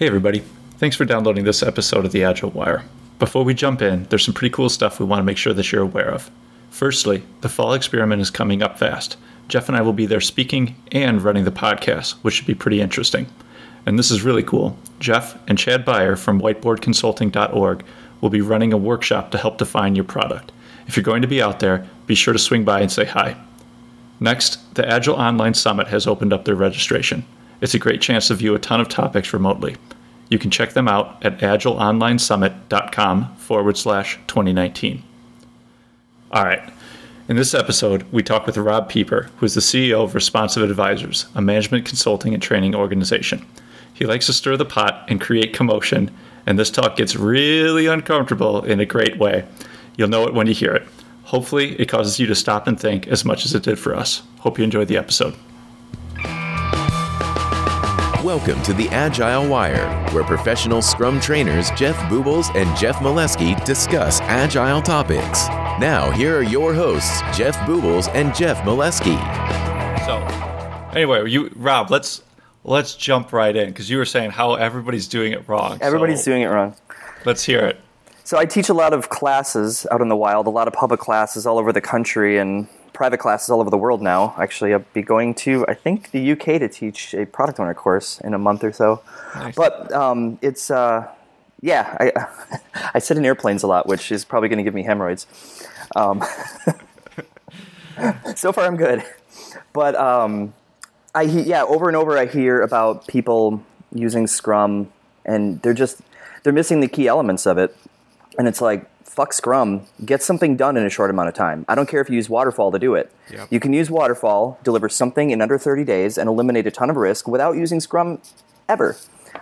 Hey, everybody. Thanks for downloading this episode of the Agile Wire. Before we jump in, there's some pretty cool stuff we want to make sure that you're aware of. Firstly, the fall experiment is coming up fast. Jeff and I will be there speaking and running the podcast, which should be pretty interesting. And this is really cool. Jeff and Chad Beyer from whiteboardconsulting.org will be running a workshop to help define your product. If you're going to be out there, be sure to swing by and say hi. Next, the Agile Online Summit has opened up their registration. It's a great chance to view a ton of topics remotely. You can check them out at agileonlinesummit.com forward slash 2019. All right. In this episode, we talk with Robb Pieper, who is the CEO of Responsive Advisors, a management consulting and training organization. He likes to stir the pot and create commotion, and this talk gets really uncomfortable in a great way. You'll know it when you hear it. Hopefully, it causes you to stop and think as much as it did for us. Hope you enjoyed the episode. Welcome to the Agile Wire, where professional Scrum trainers Jeff Bubolz and Jeff Maleski discuss Agile topics. Now, here are your hosts, Jeff Bubolz and Jeff Maleski. So, anyway, you Robb, let's let's jump right in because you were saying how everybody's doing it wrong. Everybody's So, doing it wrong. Let's hear it. So I teach a lot of classes out in the wild, a lot of public classes all over the country and private classes all over the world now. Actually, I'll be going to, I think, the UK to teach a product owner course in a month or so. Nice. But um, it's, uh, yeah, I, I sit in airplanes a lot, which is probably going to give me hemorrhoids. Um, so far, I'm good. But um, I, yeah, over and over, I hear about people using Scrum, and they're just they're missing the key elements of it. And it's like, fuck Scrum, get something done in a short amount of time. I don't care if you use Waterfall to do it. Yep. You can use Waterfall, deliver something in under 30 days, and eliminate a ton of risk without using Scrum ever.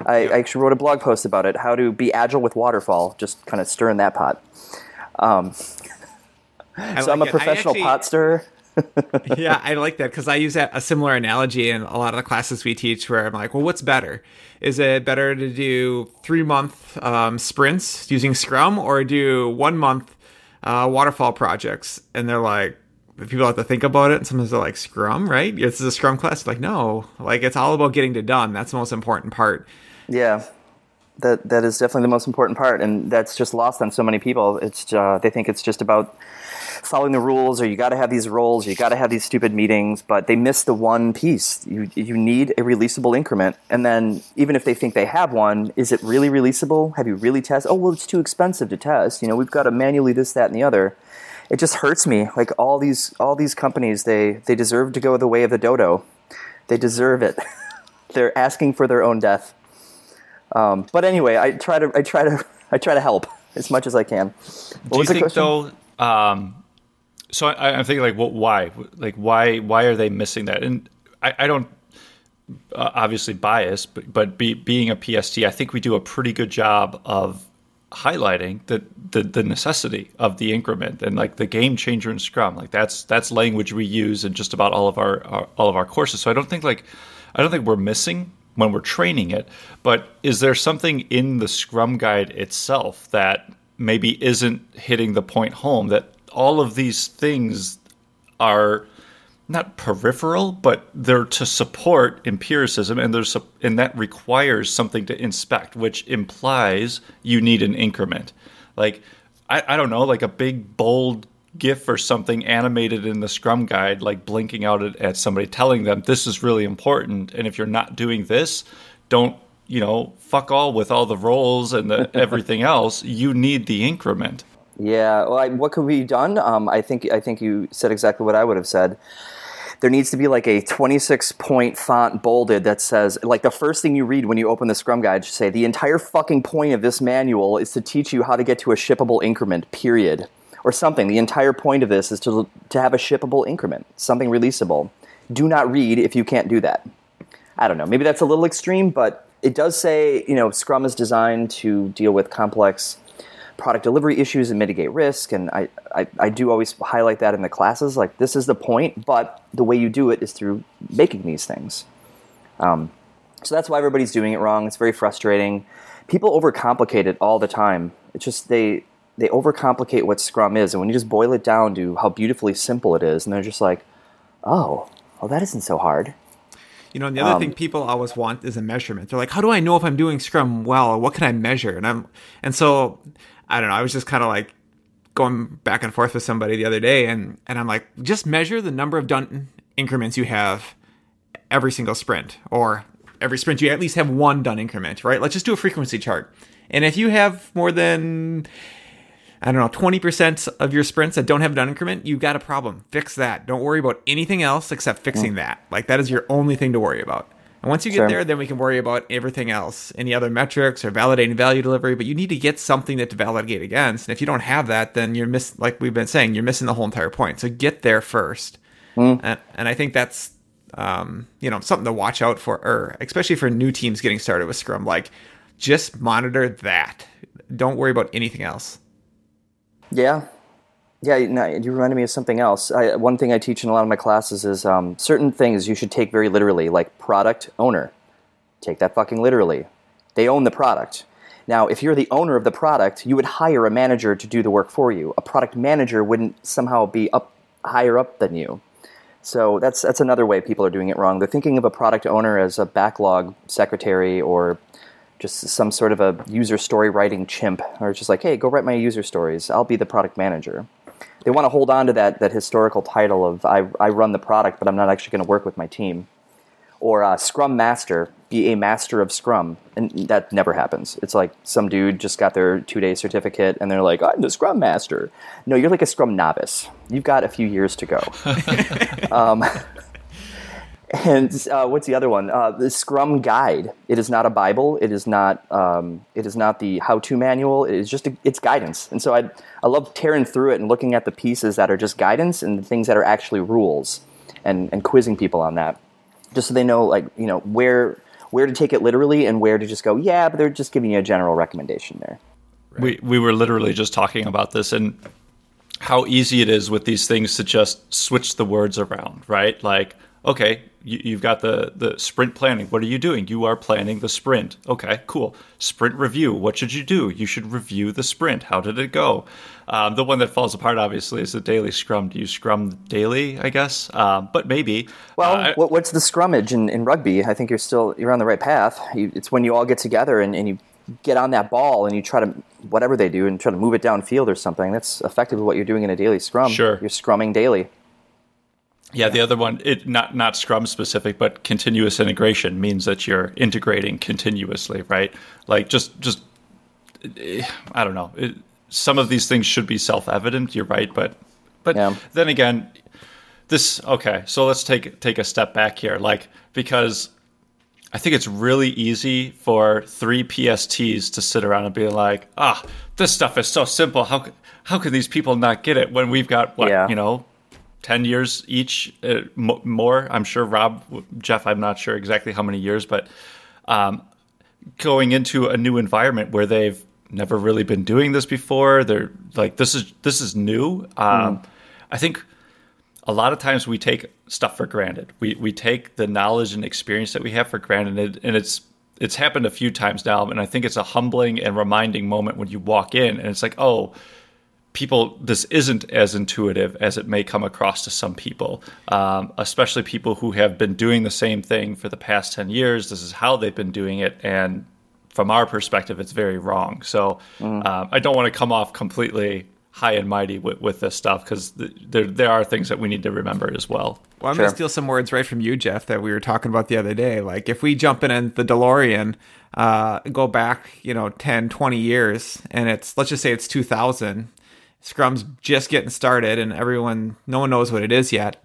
I, I actually wrote a blog post about it, how to be agile with Waterfall, just kind of stirring that pot. Um, so I'm a. Professional actually- pot stirrer. Yeah, I like that because I use that, a similar analogy in a lot of the classes we teach where I'm like, well, what's better? Is it better to do three month um, sprints using Scrum or do one month uh, waterfall projects? And they're like, people have to think about it. And sometimes they're like, Scrum, right? This is a Scrum class. Like, no, like it's all about getting it done. That's the most important part. Yeah, that that is definitely the most important part, and that's just lost on so many people. It's uh, they think it's just about following the rules, or you got to have these roles, you got to have these stupid meetings, but they miss the one piece. You you need a releasable increment, and then even if they think they have one, is it really releasable? Have you really tested? Oh well, it's too expensive to test. You know, we've got to manually this, that, and the other. It just hurts me. Like all these all these companies, they they deserve to go the way of the dodo. They deserve it. They're asking for their own death. Um, but anyway, I try to I try to I try to help as much as I can. What Do you think question? though? Um, so I, I'm thinking like, what? why? Like, why? Why are they missing that? And I, I don't uh, obviously bias, but but be, being a PST, I think we do a pretty good job of highlighting the, the the necessity of the increment and like the game changer in Scrum. Like that's that's language we use in just about all of our, our all of our courses. So I don't think like I don't think we're missing when we're training it. But is there something in the Scrum guide itself that maybe isn't hitting the point home that all of these things are not peripheral, but they're to support empiricism, and there's and that requires something to inspect, which implies you need an increment. Like I, I don't know, like a big bold GIF or something animated in the Scrum guide, like blinking out at, at somebody, telling them this is really important, and if you're not doing this, don't you know fuck all with all the roles and the, everything else. You need the increment. Yeah, well, I, what could be done? Um, I think I think you said exactly what I would have said. There needs to be like a 26 point font bolded that says, like the first thing you read when you open the Scrum Guide should say, the entire fucking point of this manual is to teach you how to get to a shippable increment, period. Or something. The entire point of this is to, to have a shippable increment, something releasable. Do not read if you can't do that. I don't know. Maybe that's a little extreme, but it does say, you know, Scrum is designed to deal with complex product delivery issues and mitigate risk. And I, I, I do always highlight that in the classes. Like, this is the point, but the way you do it is through making these things. Um, so that's why everybody's doing it wrong. It's very frustrating. People overcomplicate it all the time. It's just they they overcomplicate what Scrum is, and when you just boil it down to how beautifully simple it is, and they're just like, oh, well, that isn't so hard. You know, and the other um, thing people always want is a measurement. They're like, "How do I know if I'm doing Scrum well? What can I measure?" And I'm, and so I don't know. I was just kind of like going back and forth with somebody the other day, and and I'm like, just measure the number of done increments you have every single sprint, or every sprint you at least have one done increment, right? Let's just do a frequency chart. And if you have more than I don't know, 20% of your sprints that don't have a done increment, you've got a problem. Fix that. Don't worry about anything else except fixing mm. that. Like that is your only thing to worry about. And once you get sure. there, then we can worry about everything else, any other metrics or validating value delivery. But you need to get something that to validate against. And if you don't have that, then you're miss like we've been saying, you're missing the whole entire point. So get there first. Mm. And, and I think that's um, you know something to watch out for, or especially for new teams getting started with Scrum. Like just monitor that. Don't worry about anything else. Yeah, yeah, no, you reminded me of something else. I, one thing I teach in a lot of my classes is um, certain things you should take very literally, like product owner. Take that fucking literally. They own the product. Now, if you're the owner of the product, you would hire a manager to do the work for you. A product manager wouldn't somehow be up higher up than you. So that's that's another way people are doing it wrong. They're thinking of a product owner as a backlog secretary or just some sort of a user story writing chimp, or just like, hey, go write my user stories. I'll be the product manager they want to hold on to that that historical title of I, I run the product, but I'm not actually going to work with my team. Or uh, Scrum Master, be a master of Scrum, and that never happens. It's like some dude just got their two day certificate, and they're like, I'm the Scrum Master. No, you're like a Scrum novice. You've got a few years to go. um, and uh, what's the other one? Uh, the Scrum Guide. It is not a Bible. It is not. Um, it is not the how-to manual. It is just a, it's guidance. And so I I love tearing through it and looking at the pieces that are just guidance and the things that are actually rules, and and quizzing people on that, just so they know like you know where where to take it literally and where to just go. Yeah, but they're just giving you a general recommendation there. Right. We we were literally just talking about this and how easy it is with these things to just switch the words around, right? Like okay, you, have got the the sprint planning. What are you doing? You are planning the sprint. Okay, cool. Sprint review. What should you do? You should review the sprint. How did it go? Um, the one that falls apart, obviously, is the daily scrum. Do you scrum daily? I guess, um, but maybe. Well, uh, what's the scrummage in, in rugby? I think you're still you're on the right path. You, it's when you all get together and, and you get on that ball and you try to whatever they do and try to move it downfield or something. That's effectively what you're doing in a daily scrum. Sure, you're scrumming daily. Yeah, the other one, it not not Scrum specific, but continuous integration means that you're integrating continuously, right? Like just just I don't know. It, some of these things should be self evident. You're right, but but yeah. then again, this okay. So let's take take a step back here, like because I think it's really easy for three PSTs to sit around and be like, ah, this stuff is so simple. How how can these people not get it when we've got what yeah. you know 10 years each uh, m- more. I'm sure rob jeff i'm not sure exactly how many years but um, going into a new environment where they've never really been doing this before they're like this is this is new. Um, mm. i think a lot of times we take stuff for granted. We we take the knowledge and experience that we have for granted and it's it's happened a few times now and i think it's a humbling and reminding moment when you walk in and it's like oh people this isn't as intuitive as it may come across to some people um, especially people who have been doing the same thing for the past 10 years this is how they've been doing it and from our perspective it's very wrong so mm. um, i don't want to come off completely high and mighty with, with this stuff because th- there, there are things that we need to remember as well well i'm sure. going to steal some words right from you jeff that we were talking about the other day like if we jump in in the delorean uh, go back you know 10 20 years and it's let's just say it's 2000 Scrum's just getting started and everyone, no one knows what it is yet.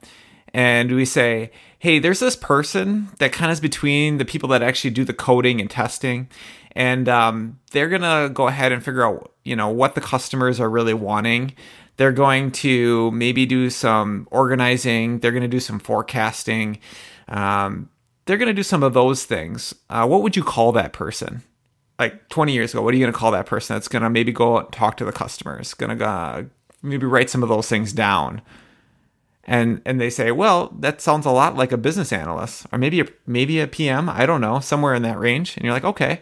And we say, hey, there's this person that kind of is between the people that actually do the coding and testing. And um, they're going to go ahead and figure out, you know, what the customers are really wanting. They're going to maybe do some organizing. They're going to do some forecasting. Um, they're going to do some of those things. Uh, what would you call that person? Like 20 years ago, what are you going to call that person that's going to maybe go and talk to the customers, going to uh, maybe write some of those things down? And and they say, well, that sounds a lot like a business analyst, or maybe a maybe a PM. I don't know, somewhere in that range. And you're like, okay.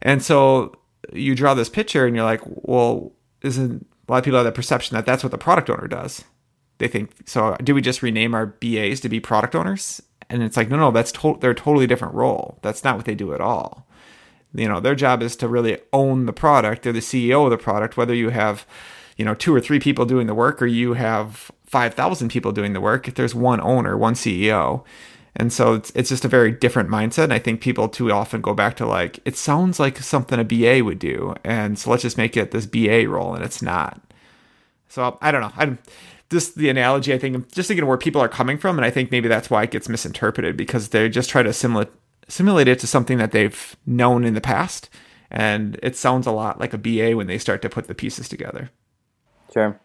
And so you draw this picture, and you're like, well, isn't a lot of people have that perception that that's what the product owner does? They think so. Do we just rename our BAs to be product owners? And it's like, no, no, that's to- they're a totally different role. That's not what they do at all. You know, their job is to really own the product. They're the CEO of the product, whether you have, you know, two or three people doing the work or you have 5,000 people doing the work. If there's one owner, one CEO. And so it's, it's just a very different mindset. And I think people too often go back to like, it sounds like something a BA would do. And so let's just make it this BA role. And it's not. So I don't know. I'm just the analogy. I think i'm just thinking where people are coming from, and I think maybe that's why it gets misinterpreted because they just try to simulate simulate it to something that they've known in the past, and it sounds a lot like a BA when they start to put the pieces together. Sure.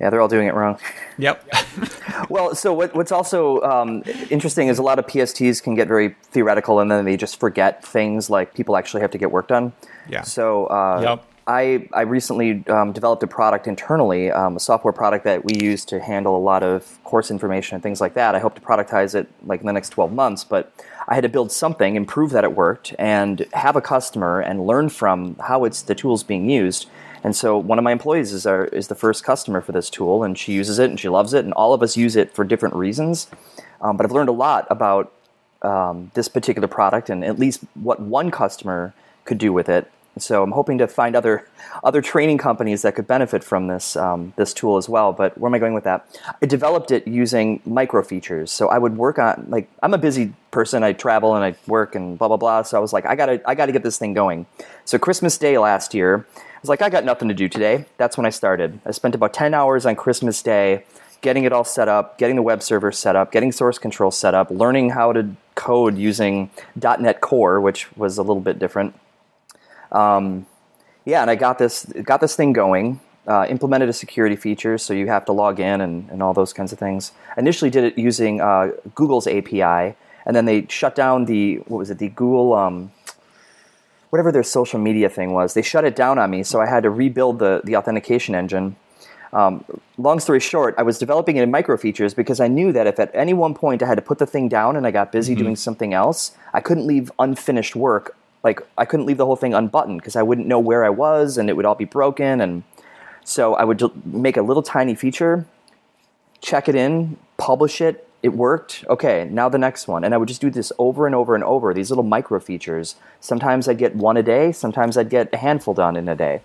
Yeah, they're all doing it wrong. Yep. well, so what, what's also um, interesting is a lot of PSTs can get very theoretical, and then they just forget things like people actually have to get work done. Yeah. So uh, Yep. I, I recently um, developed a product internally, um, a software product that we use to handle a lot of course information and things like that. I hope to productize it like in the next 12 months, but I had to build something, improve that it worked, and have a customer and learn from how it's the tool's being used. And so one of my employees is our, is the first customer for this tool, and she uses it and she loves it, and all of us use it for different reasons. Um, but I've learned a lot about um, this particular product and at least what one customer could do with it. So I'm hoping to find other other training companies that could benefit from this um, this tool as well. But where am I going with that? I developed it using micro features. So I would work on like I'm a busy person. I travel and I work and blah blah blah. So I was like, I gotta I gotta get this thing going. So Christmas Day last year, I was like, I got nothing to do today. That's when I started. I spent about 10 hours on Christmas Day getting it all set up, getting the web server set up, getting source control set up, learning how to code using .NET Core, which was a little bit different. Um, yeah, and I got this got this thing going. Uh, implemented a security feature, so you have to log in and, and all those kinds of things. Initially, did it using uh, Google's API, and then they shut down the what was it? The Google um, whatever their social media thing was. They shut it down on me, so I had to rebuild the the authentication engine. Um, long story short, I was developing it in micro features because I knew that if at any one point I had to put the thing down and I got busy doing something else, I couldn't leave unfinished work. Like I couldn't leave the whole thing unbuttoned because I wouldn't know where I was and it would all be broken. And so I would make a little tiny feature, check it in, publish it. It worked. Okay, now the next one. And I would just do this over and over and over, these little micro features. Sometimes I'd get one a day, sometimes I'd get a handful done in a day.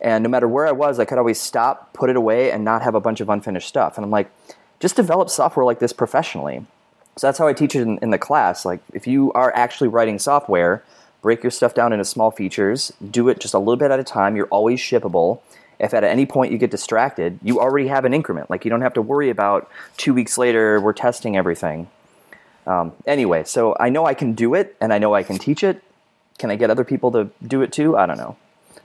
And no matter where I was, I could always stop, put it away, and not have a bunch of unfinished stuff. And I'm like, just develop software like this professionally. So that's how I teach it in, in the class. Like, if you are actually writing software, break your stuff down into small features, do it just a little bit at a time. You're always shippable. If at any point you get distracted, you already have an increment. Like, you don't have to worry about two weeks later, we're testing everything. Um, anyway, so I know I can do it and I know I can teach it. Can I get other people to do it too? I don't know.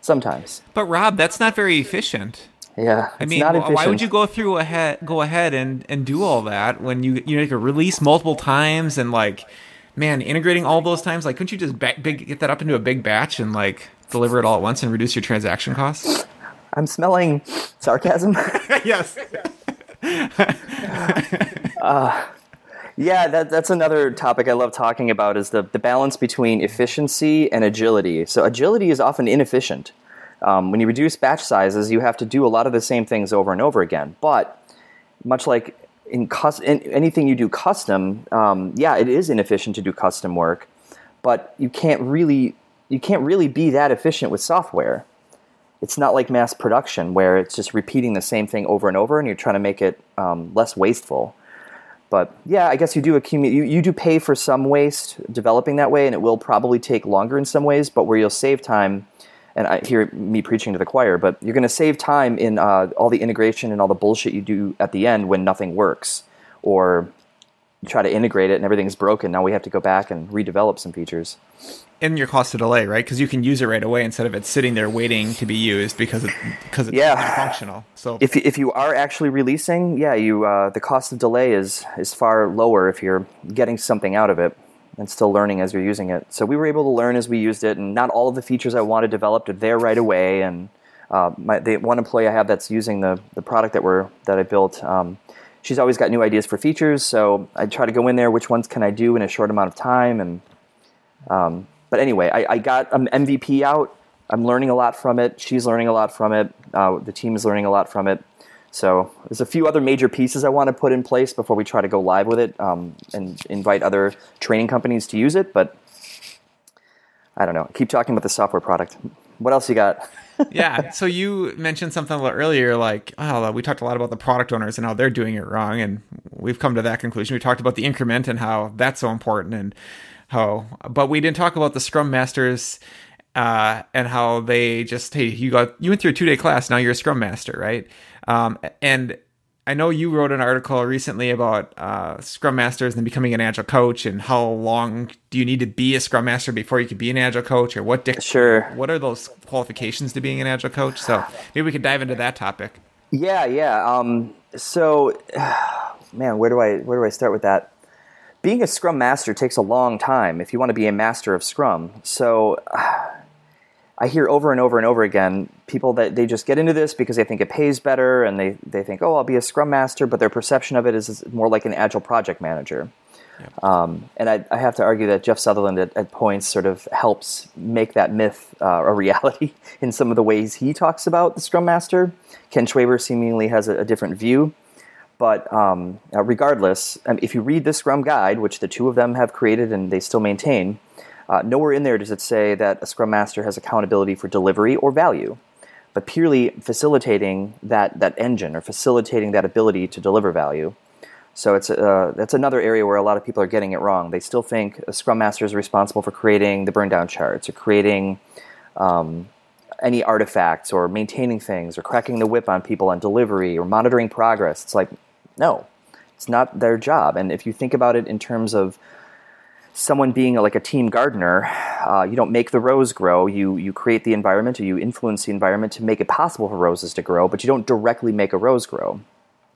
Sometimes. But Robb, that's not very efficient. Yeah. I mean, why would you go through ahead, go ahead and, and do all that when you you know, you could release multiple times and like, man, integrating all those times? Like, couldn't you just ba- big, get that up into a big batch and like deliver it all at once and reduce your transaction costs? I'm smelling sarcasm. yes. yeah, that, that's another topic I love talking about is the, the balance between efficiency and agility. So agility is often inefficient. Um, when you reduce batch sizes, you have to do a lot of the same things over and over again. But much like in, cus- in anything you do custom, um, yeah, it is inefficient to do custom work, but you can't really you can't really be that efficient with software. It's not like mass production where it's just repeating the same thing over and over, and you're trying to make it um, less wasteful. But yeah, I guess you do accumulate. You, you do pay for some waste developing that way, and it will probably take longer in some ways. But where you'll save time, and I hear me preaching to the choir, but you're going to save time in uh, all the integration and all the bullshit you do at the end when nothing works, or you try to integrate it and everything's broken. Now we have to go back and redevelop some features. And your cost of delay, right? Because you can use it right away instead of it sitting there waiting to be used because it because it's Yeah. not functional. So If if you are actually releasing, yeah, you uh, the cost of delay is is far lower if you're getting something out of it and still learning as you're using it. So we were able to learn as we used it, and not all of the features I wanted developed are there right away. And uh, my the one employee I have that's using the the product that we're that I built. Um, She's always got new ideas for features, so I try to go in there. Which ones can I do in a short amount of time? And um, but anyway, I, I got an MVP out. I'm learning a lot from it. She's learning a lot from it. Uh, the team is learning a lot from it. So there's a few other major pieces I want to put in place before we try to go live with it um, and invite other training companies to use it. But I don't know. Keep talking about the software product. What else you got? yeah. So you mentioned something a little earlier, like, oh, we talked a lot about the product owners and how they're doing it wrong, and we've come to that conclusion. We talked about the increment and how that's so important, and how, but we didn't talk about the Scrum Masters uh, and how they just, hey, you got you went through a two day class, now you're a Scrum Master, right? Um, and I know you wrote an article recently about uh, Scrum Masters and becoming an Agile coach, and how long do you need to be a Scrum Master before you can be an Agile coach, or what? Dic- sure. What are those qualifications to being an Agile coach? So maybe we could dive into that topic. Yeah, yeah. Um, so, man, where do I where do I start with that? Being a Scrum Master takes a long time if you want to be a master of Scrum. So. I hear over and over and over again people that they just get into this because they think it pays better and they, they think, oh, I'll be a scrum master, but their perception of it is more like an agile project manager. Um, and I, I, have to argue that Jeff Sutherland at, at points sort of helps make that myth uh, a reality in some of the ways he talks about the scrum master. Ken Schwaber seemingly has a, a different view. But um, regardless, um, if you read the Scrum Guide, which the two of them have created and they still maintain, uh, nowhere in there does it say that a Scrum Master has accountability for delivery or value, but purely facilitating that, that engine or facilitating that ability to deliver value. So it's uh, that's another area where a lot of people are getting it wrong. They still think a Scrum Master is responsible for creating the burn down charts or creating um, any artifacts or maintaining things or cracking the whip on people on delivery or monitoring progress. It's like, no, it's not their job. And if you think about it in terms of someone being like a team gardener, uh, you don't make the rose grow. You you create the environment or you influence the environment to make it possible for roses to grow, but you don't directly make a rose grow.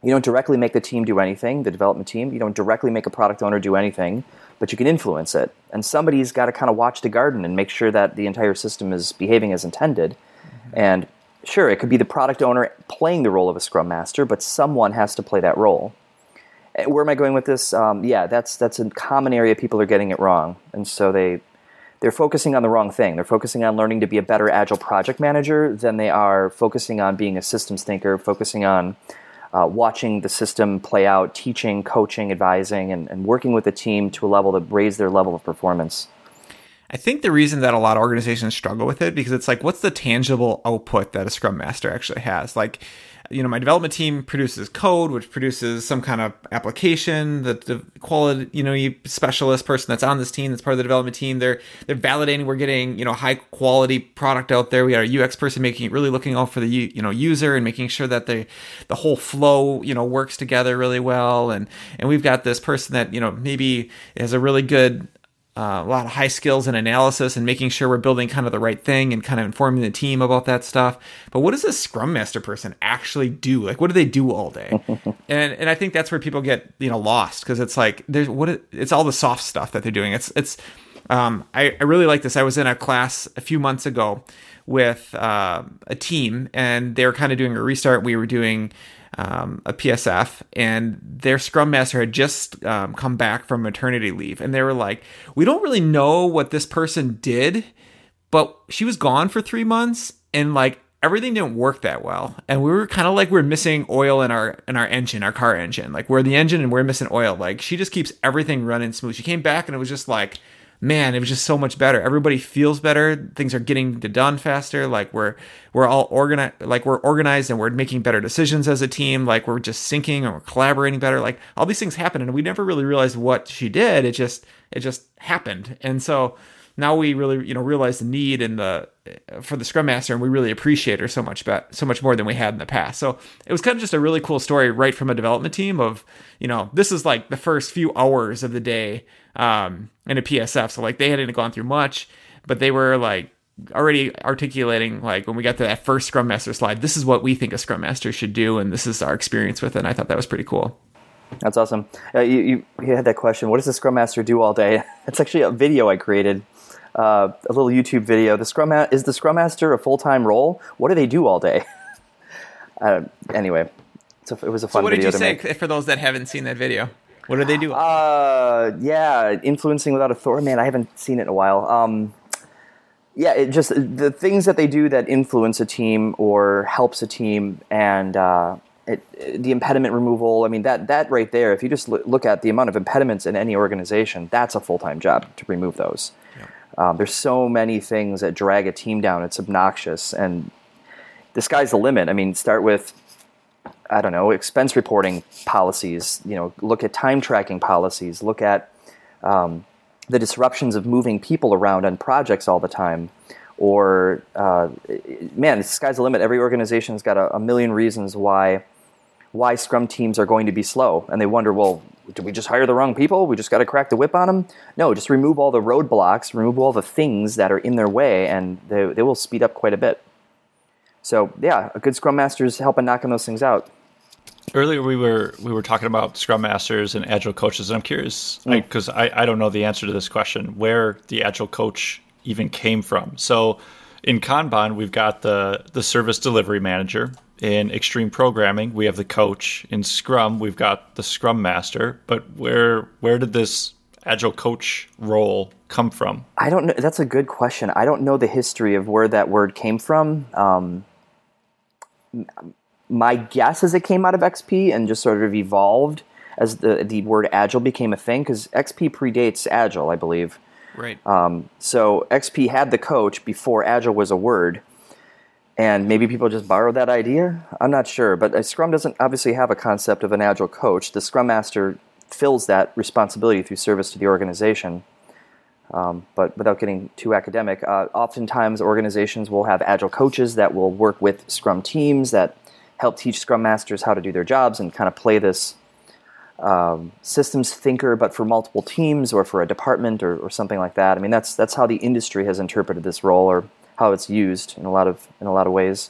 You don't directly make the team do anything, the development team. You don't directly make a product owner do anything, but you can influence it. And somebody's got to kind of watch the garden and make sure that the entire system is behaving as intended. Mm-hmm. And sure, it could be the product owner playing the role of a scrum master, but someone has to play that role. Uh, where am I going with this? Um, yeah, that's that's a common area people are getting it wrong, and so they they're focusing on the wrong thing. They're focusing on learning to be a better agile project manager than they are focusing on being a systems thinker, focusing on uh, watching the system play out, teaching, coaching, advising, and, and working with the team to a level to raise their level of performance. I think the reason that a lot of organizations struggle with it because it's like, what's the tangible output that a Scrum Master actually has? Like, you know, my development team produces code, which produces some kind of application. The, the quality, you know, specialist person that's on this team, that's part of the development team, they're they're validating we're getting you know high quality product out there. We got a UX person making it really looking out for the you know user and making sure that the the whole flow you know works together really well. And and we've got this person that you know maybe has a really good uh, a lot of high skills and analysis and making sure we're building kind of the right thing and kind of informing the team about that stuff. But what does a scrum master person actually do? Like, what do they do all day? and and I think that's where people get you know lost because it's like there's what it's all the soft stuff that they're doing. It's it's um, I, I really like this. I was in a class a few months ago with uh, a team and they were kind of doing a restart. We were doing um, a PSF, and their Scrum Master had just um, come back from maternity leave, and they were like, "We don't really know what this person did, but she was gone for three months, and like everything didn't work that well, and we were kind of like we we're missing oil in our in our engine, our car engine. Like we're the engine, and we're missing oil. Like she just keeps everything running smooth. She came back, and it was just like." Man, it was just so much better. Everybody feels better. Things are getting done faster. Like we're we're all organized. Like we're organized and we're making better decisions as a team. Like we're just syncing and we're collaborating better. Like all these things happen, and we never really realized what she did. It just it just happened, and so now we really you know realize the need and the for the scrum master and we really appreciate her so much but so much more than we had in the past so it was kind of just a really cool story right from a development team of you know this is like the first few hours of the day um, in a PSF. So like they hadn't gone through much, but they were like already articulating like when we got to that first Scrum Master slide, this is what we think a Scrum Master should do, and this is our experience with it. And I thought that was pretty cool. That's awesome. Uh, you, you, you, had that question. What does the Scrum Master do all day? It's actually a video I created, uh, a little YouTube video. The Scrum Ma- is the Scrum Master a full time role? What do they do all day? uh, anyway, so it was a fun. So what did you say make. for those that haven't seen that video? What do they do? Uh, yeah, influencing without authority. Man, I haven't seen it in a while. Um, yeah, it just the things that they do that influence a team or helps a team, and uh, it, the impediment removal. I mean, that that right there. If you just look at the amount of impediments in any organization, that's a full time job to remove those. Um, there's so many things that drag a team down. It's obnoxious, and the sky's the limit. I mean, start with I don't know expense reporting policies. You know, look at time tracking policies. Look at um, the disruptions of moving people around on projects all the time. Or uh, man, the sky's the limit. Every organization's got a, a million reasons why why Scrum teams are going to be slow, and they wonder, well, did we just hire the wrong people? We just got to crack the whip on them? No, just remove all the roadblocks, remove all the things that are in their way, and they, they will speed up quite a bit. So yeah, a good Scrum Master is helping knocking those things out. Earlier we were we were talking about Scrum Masters and Agile coaches, and I'm curious because mm. I, I don't know the answer to this question where the Agile coach even came from. So in Kanban, we've got the the service delivery manager, in extreme programming, we have the coach. In Scrum, we've got the Scrum Master. But where where did this agile coach role come from? I don't know. That's a good question. I don't know the history of where that word came from. Um, my guess is it came out of XP and just sort of evolved as the the word agile became a thing because XP predates agile, I believe. Right. Um, so XP had the coach before agile was a word and maybe people just borrowed that idea. I'm not sure, but Scrum doesn't obviously have a concept of an agile coach. The Scrum Master fills that responsibility through service to the organization. Um, but without getting too academic, uh, oftentimes organizations will have agile coaches that will work with Scrum teams that help teach Scrum Masters how to do their jobs and kind of play this um, systems thinker, but for multiple teams or for a department or, or something like that. I mean, that's that's how the industry has interpreted this role, or how it's used in a lot of in a lot of ways.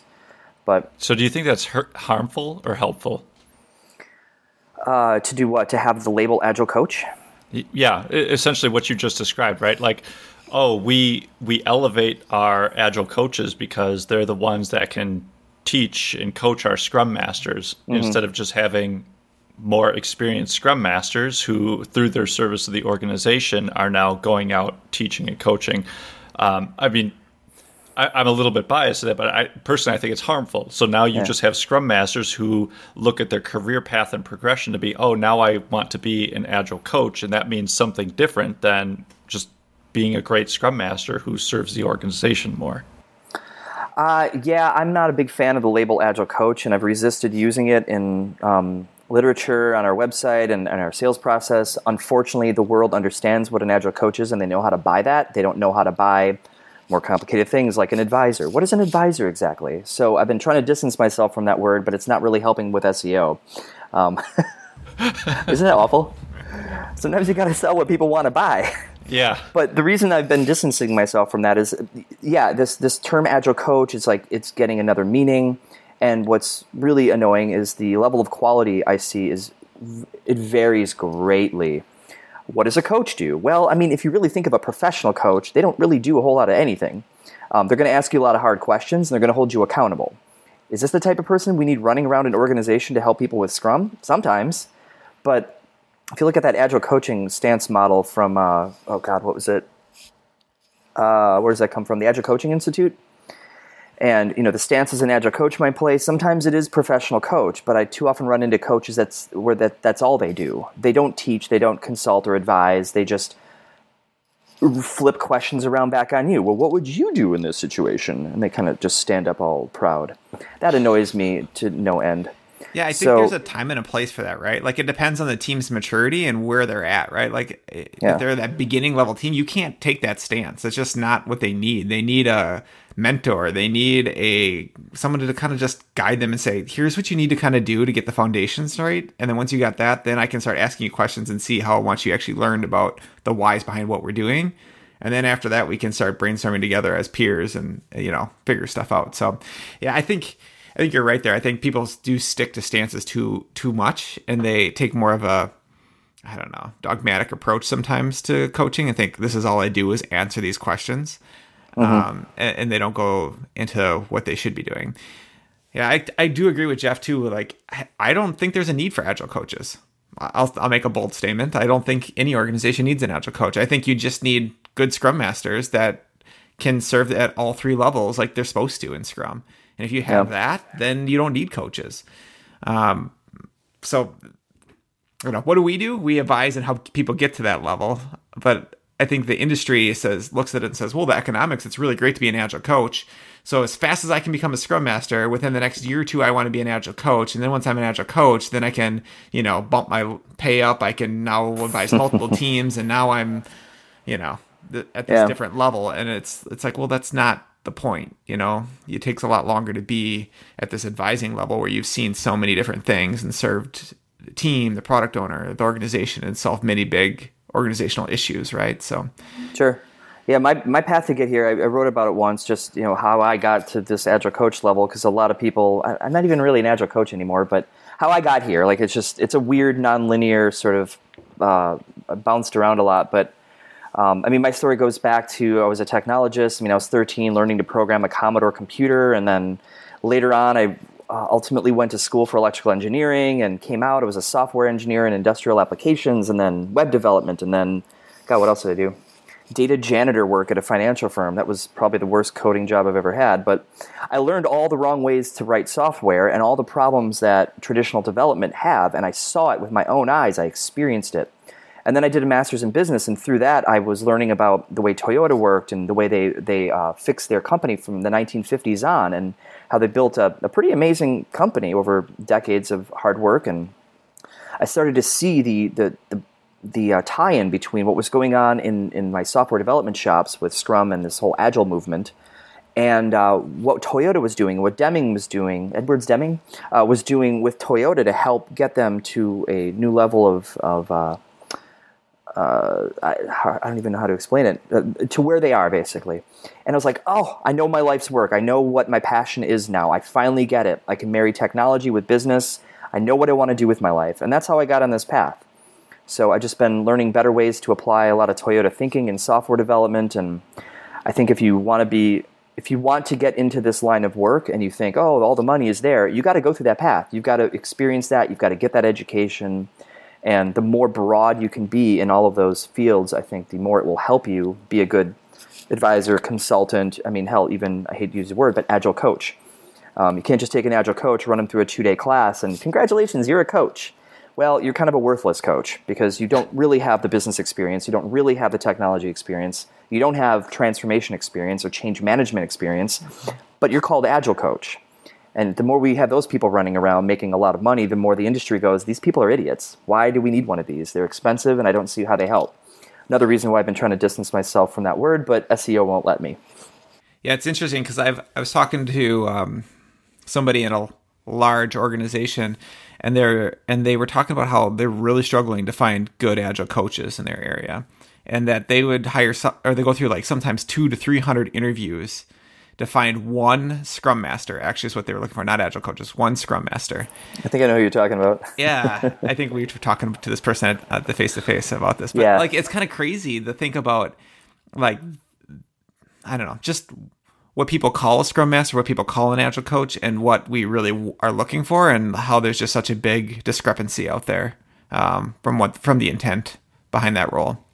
But so, do you think that's hurt, harmful or helpful? Uh, to do what? To have the label agile coach? Yeah, essentially what you just described, right? Like, oh, we we elevate our agile coaches because they're the ones that can teach and coach our scrum masters mm-hmm. instead of just having more experienced scrum masters who through their service to the organization are now going out teaching and coaching um, i mean I, am a little bit biased to that, but I personally I think it's harmful. So now you yeah. just have scrum masters who look at their career path and progression to be, oh, now I want to be an agile coach, and that means something different than just being a great scrum master who serves the organization more. Uh, yeah, I'm not a big fan of the label agile coach, and I've resisted using it in um, literature on our website and, and, our sales process. Unfortunately, the world understands what an agile coach is, and they know how to buy that. They don't know how to buy more complicated things like an advisor. What is an advisor exactly? So I've been trying to distance myself from that word, but it's not really helping with SEO. Um, isn't that awful? Sometimes you got to sell what people want to buy. Yeah. But the reason I've been distancing myself from that is, yeah, this this term agile coach is like it's getting another meaning, and what's really annoying is the level of quality I see is it varies greatly what does a coach do? Well, I mean, if you really think of a professional coach, they don't really do a whole lot of anything. Um, they're going to ask you a lot of hard questions and they're going to hold you accountable. Is this the type of person we need running around an organization to help people with Scrum? Sometimes. But if you look at that agile coaching stance model from, uh, oh God, what was it? Uh, where does that come from? The Agile Coaching Institute? And you know the stance as an agile coach might play. Sometimes it is professional coach, but I too often run into coaches that's where that that's all they do. They don't teach, they don't consult or advise. They just flip questions around back on you. Well, what would you do in this situation? And they kind of just stand up all proud. That annoys me to no end. Yeah, I think so, there's a time and a place for that, right? Like it depends on the team's maturity and where they're at, right? Like eh, yeah. if they're that beginning level team, you can't take that stance. It's just not what they need. They need a mentor. They need a someone to kind of just guide them and say, "Here's what you need to kind of do to get the foundations right." And then once you got that, then I can start asking you questions and see how much you actually learned about the whys behind what we're doing. And then after that, we can start brainstorming together as peers and you know figure stuff out. So, yeah, I think I think you're right there. I think people do stick to stances too too much, and they take more of a I don't know dogmatic approach sometimes to coaching. I think this is all I do is answer these questions mm-hmm. um, and, and, they don't go into what they should be doing. Yeah, I, I do agree with Jeff too. Like, I don't think there's a need for agile coaches. I'll, I'll make a bold statement. I don't think any organization needs an agile coach. I think you just need good scrum masters that can serve at all three levels like they're supposed to in scrum. And if you have yeah. that, then you don't need coaches. Um, so, you know, what do we do? We advise and help people get to that level. But I think the industry says looks at it and says, well, the economics, it's really great to be an agile coach. So as fast as I can become a scrum master, within the next year or two, I want to be an agile coach. And then once I'm an agile coach, then I can, you know, bump my pay up. I can now advise multiple teams, and now I'm, you know, th- at this Yeah. different level. And it's it's like, well, that's not the point. You know, it takes a lot longer to be at this advising level where you've seen so many different things and served the team, the product owner, the organization, and solved many big organizational issues, right? So, Sure. Yeah, my, my path to get here, I, I wrote about it once, just you know how I got to this agile coach level, because a lot of people, I, I'm not even really an agile coach anymore, but how I got here, like it's just it's a weird, nonlinear sort of uh, bounced around a lot. But um, I mean, my story goes back to I was a technologist. I mean, I was 13, learning to program a Commodore computer, and then later on, I uh, ultimately went to school for electrical engineering and came out. I was a software engineer in industrial applications, and then web development, and then God, what else did I do? Data janitor work at a financial firm. That was probably the worst coding job I've ever had. But I learned all the wrong ways to write software and all the problems that traditional development have, and I saw it with my own eyes. I experienced it. And then I did a master's in business, and through that, I was learning about the way Toyota worked and the way they they uh, fixed their company from the 1950s on, and how they built a, a pretty amazing company over decades of hard work. And I started to see the the the, the uh, tie-in between what was going on in in my software development shops with Scrum and this whole Agile movement, and uh, what Toyota was doing, what Deming was doing, Edwards Deming uh, was doing with Toyota to help get them to a new level of of uh, uh, I, I don't even know how to explain it uh, to where they are basically. And I was like, oh, I know my life's work. I know what my passion is now. I finally get it. I can marry technology with business. I know what I want to do with my life, and that's how I got on this path. So I've just been learning better ways to apply a lot of Toyota thinking in software development, and I think if you want to be if you want to get into this line of work and you think, oh, all the money is there, you got to go through that path. You've got to experience that. You've got to get that education. And the more broad you can be in all of those fields, I think the more it will help you be a good advisor, consultant. I mean, hell, even, I hate to use the word, but agile coach. Um, you can't just take an agile coach, run them through a two day class, and congratulations, you're a coach. Well, you're kind of a worthless coach because you don't really have the business experience, you don't really have the technology experience, you don't have transformation experience or change management experience, but you're called agile coach. And the more we have those people running around making a lot of money, the more the industry goes, these people are idiots. Why do we need one of these? They're expensive and I don't see how they help. Another reason why I've been trying to distance myself from that word, but SEO won't let me. Yeah, it's interesting because I've I was talking to um, somebody in a large organization, and they're and they were talking about how they're really struggling to find good agile coaches in their area, and that they would hire or they go through like sometimes two to three hundred interviews to find one Scrum Master. Actually, is what they were looking for, not agile coaches, one Scrum Master. I think I know who you're talking about. Yeah, I think we were talking to this person at, at the face to face about this. But Yeah. like, it's kind of crazy to think about, like, I don't know, just what people call a Scrum Master, what people call an Agile Coach, and what we really w- are looking for, and how there's just such a big discrepancy out there um, from what from the intent behind that role.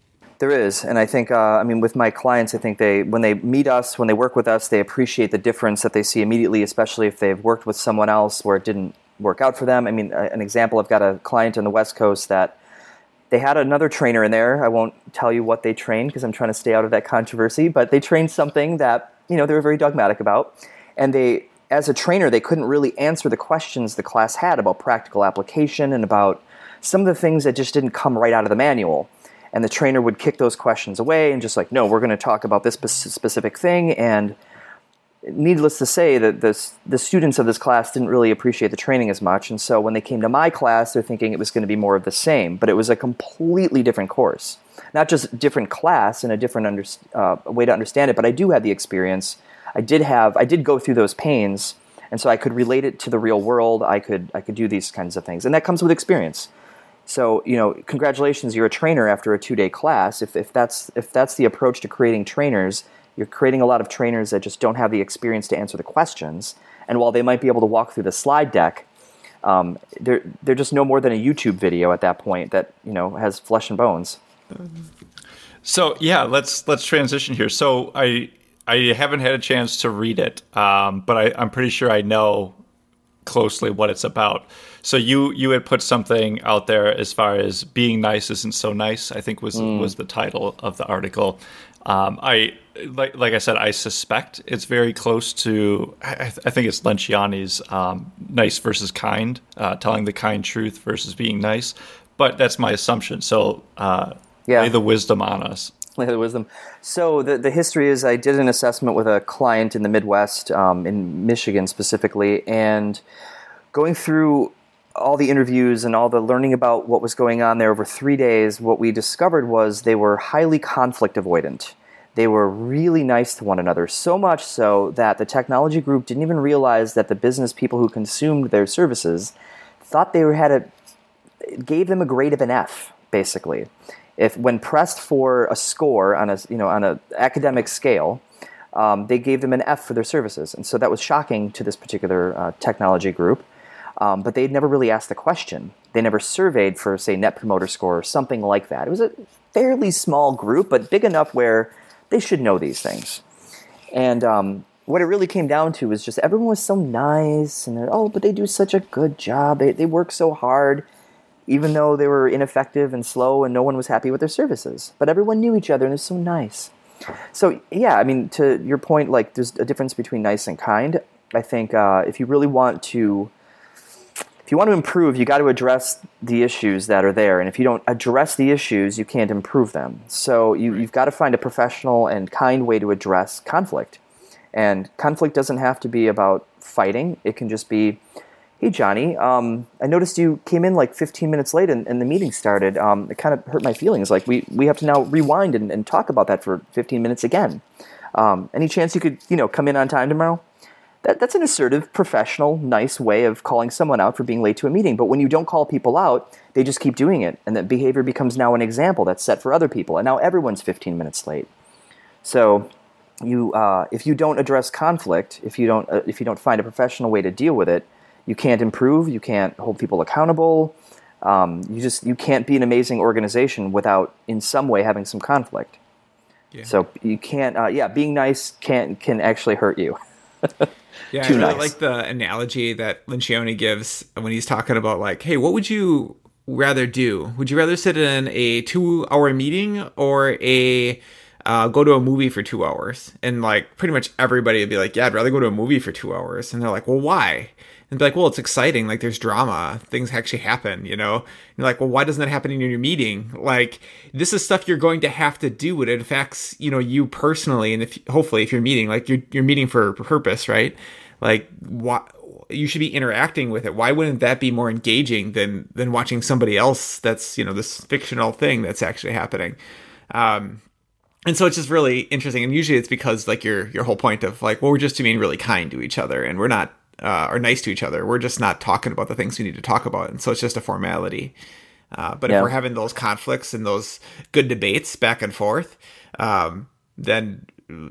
There is, and I think, uh, I mean, with my clients, I think they, when they meet us, when they work with us, they appreciate the difference that they see immediately, especially if they've worked with someone else where it didn't work out for them. I mean, an example, I've got a client on the West Coast that they had another trainer in there. I won't tell you what they trained because I'm trying to stay out of that controversy, but they trained something that, you know, they were very dogmatic about. And they, as a trainer, they couldn't really answer the questions the class had about practical application and about some of the things that just didn't come right out of the manual. And the trainer would kick those questions away and just like, no, we're going to talk about this specific thing. And needless to say that this, the students of this class didn't really appreciate the training as much. And so when they came to my class, they're thinking it was going to be more of the same. But it was a completely different course. Not just different class and a different under, uh, way to understand it, but I do have the experience. I did have, I did go through those pains. And so I could relate it to the real world. I could, I could do these kinds of things. And that comes with experience. So you know, congratulations, you're a trainer after a two-day class. If, if that's if that's the approach to creating trainers, you're creating a lot of trainers that just don't have the experience to answer the questions. And while they might be able to walk through the slide deck, um, they're they're just no more than a YouTube video at that point that you know has flesh and bones. So yeah, let's let's transition here. So I I haven't had a chance to read it, um, but I, I'm pretty sure I know closely what it's about. So you you had put something out there as far as being nice isn't so nice. I think was mm. was the title of the article. Um, I like like I said, I suspect it's very close to. I, I think it's Lencioni's um, "nice versus kind," uh, telling the kind truth versus being nice. But that's my assumption. So uh, yeah. lay the wisdom on us. Lay the wisdom. So the the history is, I did an assessment with a client in the Midwest, um, in Michigan specifically, and going through all the interviews and all the learning about what was going on there over three days, what we discovered was they were highly conflict avoidant. They were really nice to one another, so much so that the technology group didn't even realize that the business people who consumed their services thought they had a gave them a grade of an F, basically. If when pressed for a score on a you know on an academic scale, um, they gave them an F for their services, and so that was shocking to this particular uh, technology group. Um, but they'd never really asked the question. They never surveyed for, say, Net Promoter Score or something like that. It was a fairly small group, but big enough where they should know these things. And um, what it really came down to was just everyone was so nice, and oh, but they do such a good job. They, they work so hard, even though they were ineffective and slow, and no one was happy with their services. But everyone knew each other, and it's so nice. So yeah, I mean, to your point, like there's a difference between nice and kind. I think uh, if you really want to if you want to improve, you got to address the issues that are there. And if you don't address the issues, you can't improve them. So you, you've got to find a professional and kind way to address conflict. And conflict doesn't have to be about fighting, it can just be, hey, Johnny, um, I noticed you came in like 15 minutes late and, and the meeting started. Um, it kind of hurt my feelings. Like, we, we have to now rewind and, and talk about that for 15 minutes again. Um, any chance you could, you know, come in on time tomorrow? That, that's an assertive, professional, nice way of calling someone out for being late to a meeting. But when you don't call people out, they just keep doing it. And that behavior becomes now an example that's set for other people. And now everyone's 15 minutes late. So you, uh, if you don't address conflict, if you don't, uh, if you don't find a professional way to deal with it, you can't improve. You can't hold people accountable. Um, you just you can't be an amazing organization without in some way having some conflict. Yeah. So you can't. Uh, yeah, being nice can can actually hurt you. Yeah, Too I really nice. like the analogy that Lencioni gives when he's talking about like, hey, what would you rather do? Would you rather sit in a two-hour meeting or a uh, go to a movie for two hours? And like, pretty much everybody would be like, yeah, I'd rather go to a movie for two hours. And they're like, well, why? And be like, well, it's exciting. Like there's drama. Things actually happen, you know? you're like, well, why doesn't that happen in your meeting? Like this is stuff you're going to have to do. It affects, you know, you personally. And if hopefully if you're meeting, like you're, you're meeting for a purpose, right? Like what, you should be interacting with it. Why wouldn't that be more engaging than, than watching somebody else that's, you know, this fictional thing that's actually happening? Um, and so it's just really interesting and usually it's because like your your whole point of like well we're just being really kind to each other and we're not uh, are nice to each other. We're just not talking about the things we need to talk about, and so it's just a formality. Uh, but yeah. if we're having those conflicts and those good debates back and forth, um, then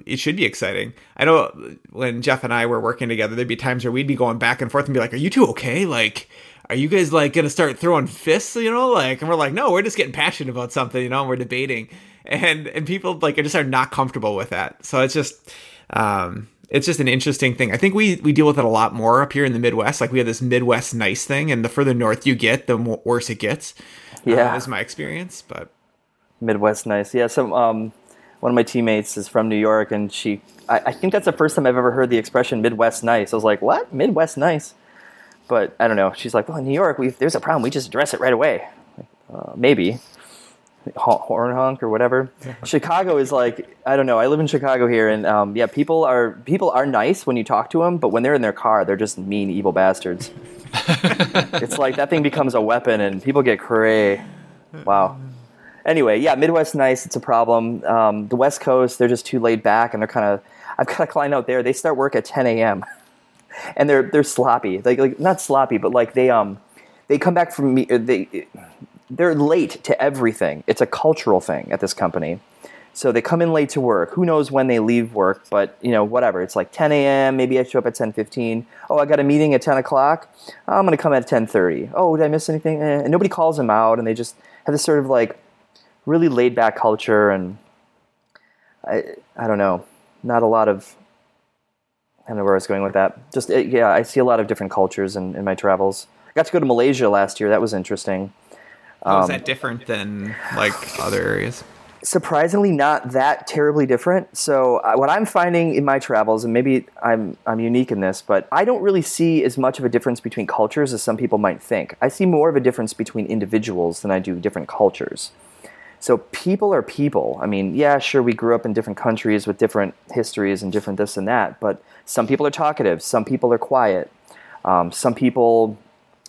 it should be exciting. I know when Jeff and I were working together, there'd be times where we'd be going back and forth and be like, "Are you two okay? Like, are you guys like gonna start throwing fists? You know, like?" And we're like, "No, we're just getting passionate about something. You know, and we're debating." And and people like just are not comfortable with that. So it's just. Um, it's just an interesting thing. I think we we deal with it a lot more up here in the Midwest. Like we have this Midwest nice thing, and the further north you get, the more, worse it gets. Uh, yeah, uh, is my experience. But Midwest nice, yeah. So um, one of my teammates is from New York, and she, I, I, think that's the first time I've ever heard the expression Midwest nice. I was like, what? Midwest nice? But I don't know. She's like, well, in New York, we there's a problem. We just address it right away. Uh, maybe horn honk or whatever. Chicago is like I don't know. I live in Chicago here, and um, yeah, people are people are nice when you talk to them, but when they're in their car, they're just mean, evil bastards. it's like that thing becomes a weapon, and people get cray. Wow. Anyway, yeah, Midwest nice. It's a problem. Um, the West Coast, they're just too laid back, and they're kind of. I've got a client out there. They start work at 10 a.m. and they're they're sloppy. Like like not sloppy, but like they um they come back from me. They they're late to everything. It's a cultural thing at this company. So they come in late to work. Who knows when they leave work, but you know, whatever. It's like 10 a.m. Maybe I show up at 10:15. Oh, I got a meeting at 10 o'clock. I'm gonna come at 10:30. Oh, did I miss anything? Eh. And nobody calls them out, and they just have this sort of like really laid back culture. And I, I don't know, not a lot of I don't know where I was going with that. Just yeah, I see a lot of different cultures in, in my travels. I got to go to Malaysia last year. That was interesting. How is that different than like other areas? surprisingly not that terribly different. So uh, what I'm finding in my travels, and maybe I'm I'm unique in this, but I don't really see as much of a difference between cultures as some people might think. I see more of a difference between individuals than I do different cultures. So people are people. I mean, yeah, sure, we grew up in different countries with different histories and different this and that, but some people are talkative, some people are quiet, um, some people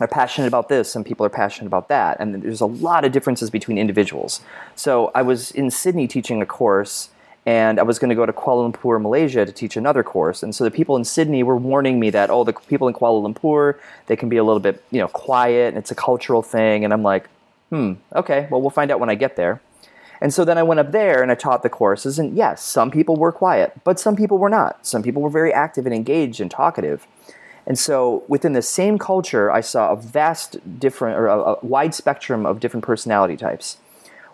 are passionate about this, some people are passionate about that, and there's a lot of differences between individuals. So I was in Sydney teaching a course, and I was going to go to Kuala Lumpur, Malaysia, to teach another course. And so the people in Sydney were warning me that oh, the people in Kuala Lumpur they can be a little bit you know quiet, and it's a cultural thing. And I'm like, hmm, okay, well we'll find out when I get there. And so then I went up there and I taught the courses, and yes, some people were quiet, but some people were not. Some people were very active and engaged and talkative. And so within the same culture, I saw a vast different or a, a wide spectrum of different personality types.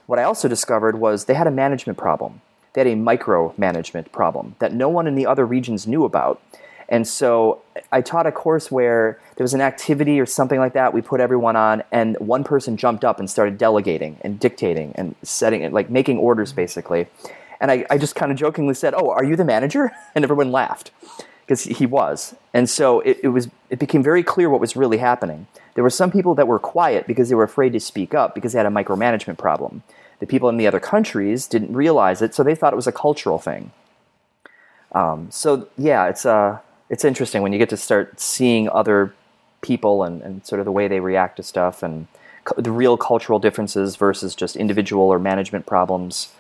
What I also discovered was they had a management problem. They had a micromanagement problem that no one in the other regions knew about. And so I taught a course where there was an activity or something like that we put everyone on, and one person jumped up and started delegating and dictating and setting it, like making orders basically. And I, I just kind of jokingly said, Oh, are you the manager? And everyone laughed because he was. And so it, it, was it became very clear what was really happening. There were some people that were quiet because they were afraid to speak up because they had a micromanagement problem. The people in the other countries didn't realize it, so they thought it was a cultural thing. Um, so yeah, it's uh, it's interesting when you get to start seeing other people and, and sort of the way they react to stuff and cu- the real cultural differences versus just individual or management problems.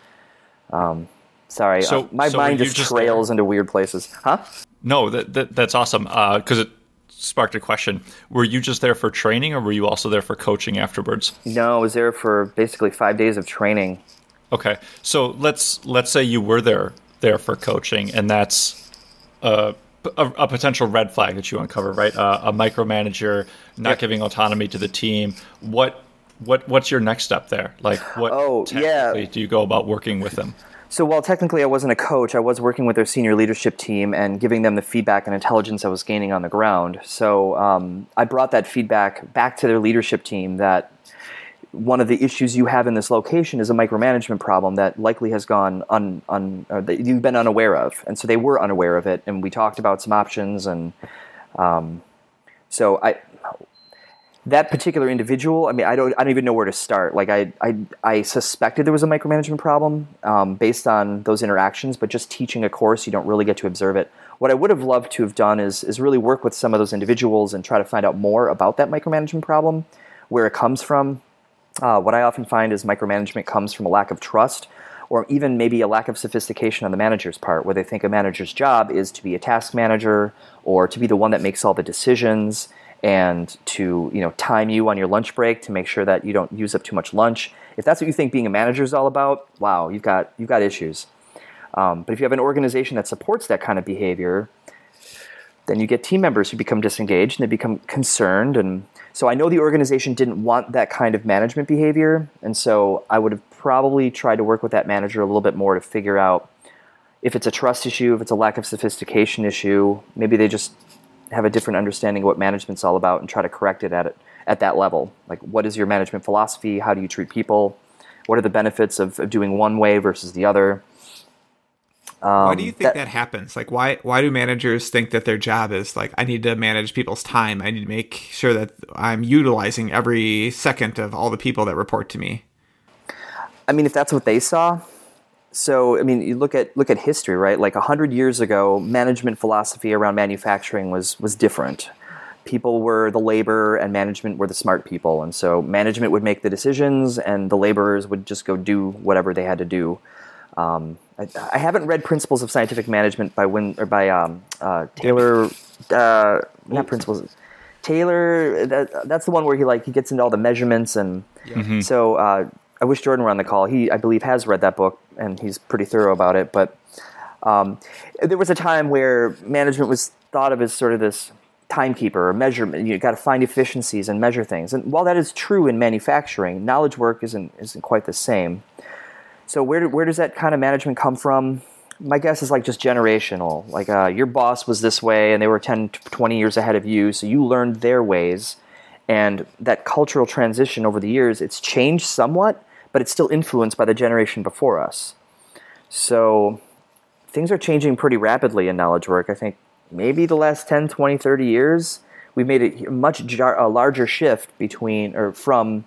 Um, sorry, So- uh, my so mind just just trails into weird places. Huh? No, that, that that's awesome because it sparked a question. Were you just there for training, or were you also there for coaching afterwards? No, I was there for basically five days of training. Okay, so let's let's say you were there there for coaching, and that's a, a, a potential red flag that you uncover, right? Uh, a micromanager not Yep. giving autonomy to the team. What what what's your next step there? Like, what Oh, yeah. do you go about working with them? So while technically I wasn't a coach, I was working with their senior leadership team and giving them the feedback and intelligence I was gaining on the ground. So um, I brought that feedback back to their leadership team that one of the issues you have in this location is a micromanagement problem that likely has gone un, un that you've been unaware of, and so they were unaware of it. And we talked about some options, and um, so I that particular individual, I mean, I don't, I don't even know where to start. Like, I, I, I suspected there was a micromanagement problem um, based on those interactions, but just teaching a course, you don't really get to observe it. What I would have loved to have done is, is really work with some of those individuals and try to find out more about that micromanagement problem, where it comes from. Uh, what I often find is micromanagement comes from a lack of trust or even maybe a lack of sophistication on the manager's part, where they think a manager's job is to be a task manager or to be the one that makes all the decisions and to you know time you on your lunch break to make sure that you don't use up too much lunch. If that's what you think being a manager is all about, wow, you've got you've got issues. Um, but if you have an organization that supports that kind of behavior, then you get team members who become disengaged and they become concerned. And so I know the organization didn't want that kind of management behavior, and so I would have probably tried to work with that manager a little bit more to figure out if it's a trust issue, if it's a lack of sophistication issue. Maybe they just have a different understanding of what management's all about and try to correct it at it at that level. Like, what is your management philosophy? How do you treat people? What are the benefits of, of doing one way versus the other? why do um, you think that- that, happens? Like, why why do managers think that their job is like, I need to manage people's time. I need to make sure that I'm utilizing every second of all the people that report to me. I mean, if that's what they saw. So, I mean, you look at look at history, right? Like hundred years ago, management philosophy around manufacturing was was different. People were the labor, and management were the smart people, and so management would make the decisions, and the laborers would just go do whatever they had to do. Um, I, I haven't read Principles of Scientific Management by Win or by um, uh, Taylor. Uh, not Principles. Taylor. That, that's the one where he like he gets into all the measurements and so. Uh, I wish Jordan were on the call. He, I believe, has read that book and he's pretty thorough about it. But um, there was a time where management was thought of as sort of this timekeeper or measurement. You've got to find efficiencies and measure things. And while that is true in manufacturing, knowledge work isn't isn't quite the same. So where where does that kind of management come from? my guess is like just generational. Like uh, your boss was this way, and they were 10, 20 years ahead of you, so you learned their ways. And that cultural transition over the years, it's changed somewhat, but it's still influenced by the generation before us. So things are changing pretty rapidly in knowledge work. I think maybe the last 10, 20, 30 years, we've made a much jar- a larger shift between or from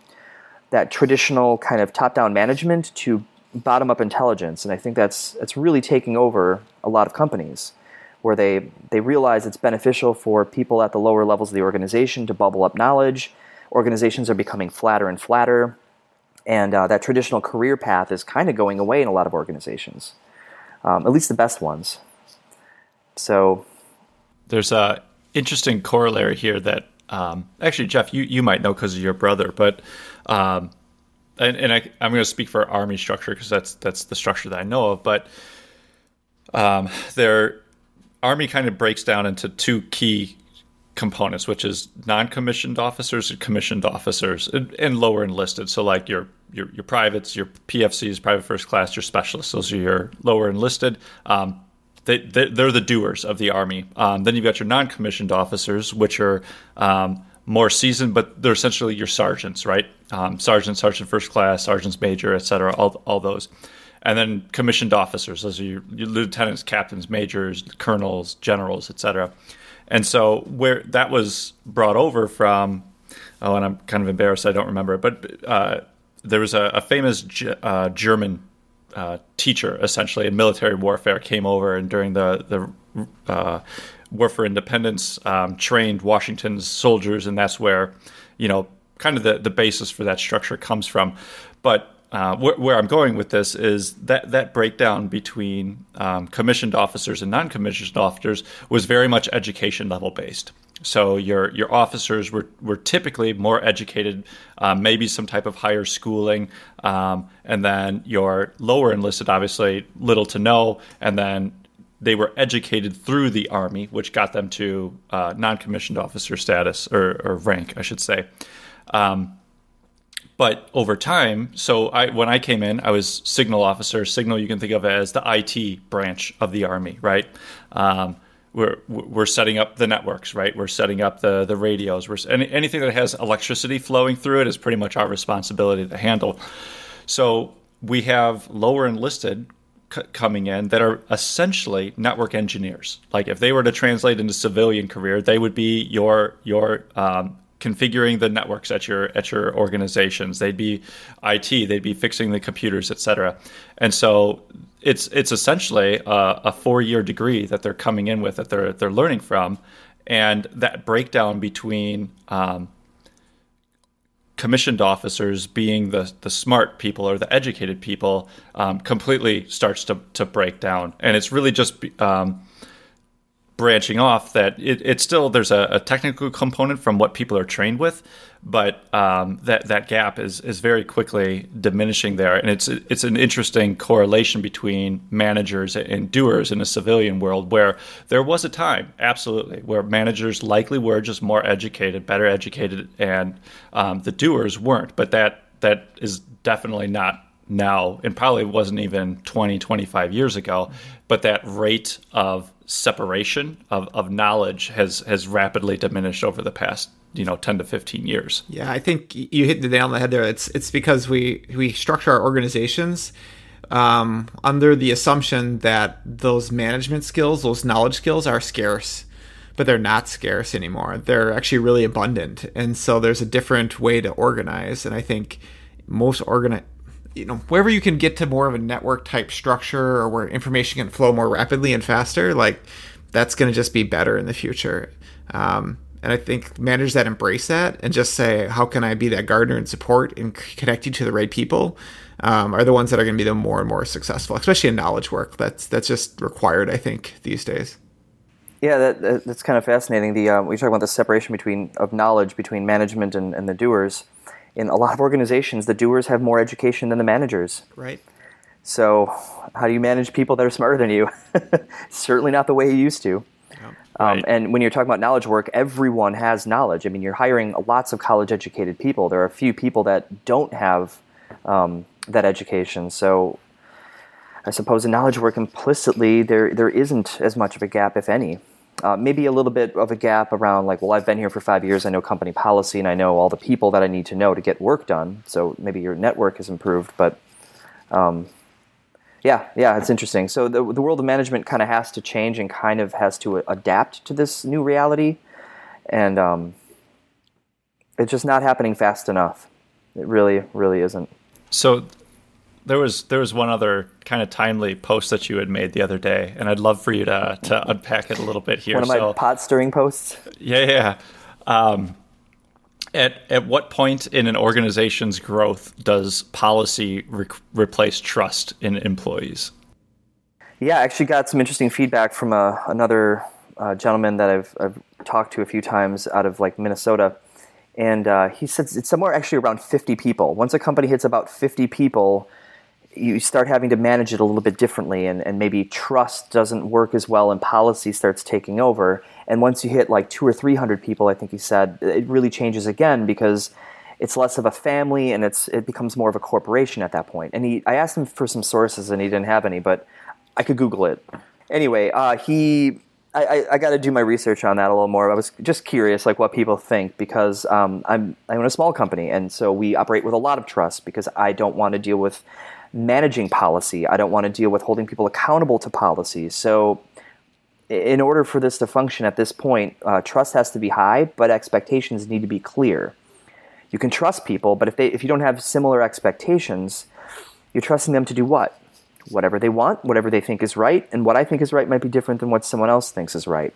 that traditional kind of top-down management to bottom-up intelligence, and I think that's that's really taking over a lot of companies, where they they realize it's beneficial for people at the lower levels of the organization to bubble up knowledge. Organizations are becoming flatter and flatter, and uh, that traditional career path is kind of going away in a lot of organizations, um, at least the best ones. So, there's a interesting corollary here that um, actually, Jeff, you, you might know because of your brother, but um, and, and I, am going to speak for army structure because that's that's the structure that I know of. But um, their army kind of breaks down into two key components, which is non-commissioned officers and commissioned officers, and, and lower enlisted. So like your your your privates, your PFCs, private first class, your specialists. Those are your lower enlisted. Um, they, they are the doers of the army. Um, then you've got your non-commissioned officers, which are um, more seasoned, but they're essentially your sergeants, right? Um, sergeant, sergeant first class, sergeants major, et cetera, all, all those. And then commissioned officers, those are your, your lieutenants, captains, majors, colonels, generals, et cetera. And so where that was brought over from, oh, and I'm kind of embarrassed, I don't remember it, but uh, there was a, a famous G- uh, German uh, teacher, essentially in military warfare, came over and during the the uh, War for Independence, um, trained Washington's soldiers, and that's where, you know, kind of the, the basis for that structure comes from. But uh, wh- where I'm going with this is that that breakdown between um, commissioned officers and non-commissioned officers was very much education level based. So your your officers were, were typically more educated, um, maybe some type of higher schooling, um, and then your lower enlisted, obviously little to no, and then they were educated through the army, which got them to uh, non-commissioned officer status or, or, rank, I should say. Um, but over time, so I, when I came in, I was signal officer. Signal you can think of as the IT branch of the army, right? Um, we're we're setting up the networks, right? We're setting up the the radios. We're any, anything that has electricity flowing through it is pretty much our responsibility to handle. So we have lower enlisted c- coming in that are essentially network engineers. Like if they were to translate into civilian career, they would be your your um, configuring the networks at your at your organizations. They'd be IT. They'd be fixing the computers, etc. And so it's it's essentially a, a four year degree that they're coming in with that they're they're learning from, and that breakdown between um, commissioned officers being the the smart people or the educated people um, completely starts to to break down, and it's really just um, branching off that it, it's still there's a, a, technical component from what people are trained with, but um, that that gap is is very quickly diminishing there, and it's it's an interesting correlation between managers and doers in a civilian world where there was a time absolutely where managers likely were just more educated, better educated, and um, the doers weren't, but that that is definitely not now and probably wasn't even 20 25 years ago. But that rate of separation of, of knowledge has has rapidly diminished over the past you know 10 to 15 years. Yeah i think you hit the nail on the head there. It's it's because we we structure our organizations um, under the assumption that those management skills those knowledge skills are scarce but they're not scarce anymore. They're actually really abundant. And so there's a different way to organize. And i think most organi- you know wherever you can get to more of a network type structure or where information can flow more rapidly and faster like that's going to just be better in the future. Um, and i think managers that embrace that and just say how can i be that gardener and support and connect you to the right people um, are the ones that are going to be the more and more successful especially in knowledge work. That's that's just required i think these days. Yeah, that, that, that's kind of fascinating. The uh, we talk about the separation between of knowledge between management and, and the doers in a lot of organizations, the doers have more education than the managers. Right. So, how do you manage people that are smarter than you? Certainly not the way you used to. Um, right. and when you're talking about knowledge work, everyone has knowledge. I mean, you're hiring lots of college educated people. There are a few people that don't have um, that education. So, I suppose in knowledge work implicitly there there isn't as much of a gap, if any. Uh, maybe a little bit of a gap around like, well, I've been here for five years, I know company policy, and I know all the people that I need to know to get work done. So maybe your network has improved, but um, yeah, yeah, it's interesting. So the the world of management kind of has to change and kind of has to adapt to this new reality, and um, it's just not happening fast enough. It really, really isn't. So there was there was one other kind of timely post that you had made the other day, and I'd love for you to to unpack it a little bit here. One of my so, pot stirring posts. Yeah, yeah. Um, at at what point in an organization's growth does policy re- replace trust in employees? Yeah, I actually got some interesting feedback from a, uh, another uh, gentleman that I've, I've talked to a few times out of like Minnesota and uh, he says it's somewhere actually around 50 people. Once a company hits about 50 people, you start having to manage it a little bit differently and, and maybe trust doesn't work as well and policy starts taking over and once you hit like two or three hundred people i think he said it really changes again because it's less of a family and it's it becomes more of a corporation at that point. point and he i asked him for some sources and he didn't have any but i could google it anyway uh, he I, I, I got to do my research on that a little more. I was just curious, like what people think, because um, I'm I own a small company, and so we operate with a lot of trust. Because I don't want to deal with managing policy. I don't want to deal with holding people accountable to policy. So, in order for this to function at this point, uh, trust has to be high, but expectations need to be clear. You can trust people, but if they if you don't have similar expectations, you're trusting them to do what? Whatever they want, whatever they think is right, and what I think is right might be different than what someone else thinks is right.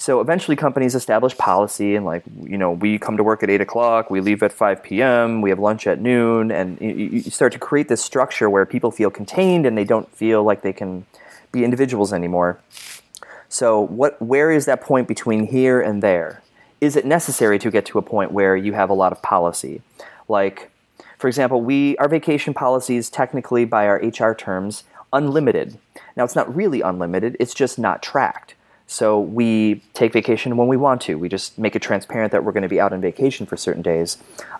So eventually, companies establish policy, and like you know, we come to work at eight o'clock, we leave at five p.m., we have lunch at noon, and you, start to create this structure where people feel contained and they don't feel like they can be individuals anymore. So, what, where is that point between here and there? Is it necessary to get to a point where you have a lot of policy? Like, for example, we our vacation policy is technically, by our HR terms, unlimited. Now, it's not really unlimited; it's just not tracked. So we take vacation when we want to. We just make it transparent that we're going to be out on vacation for certain days.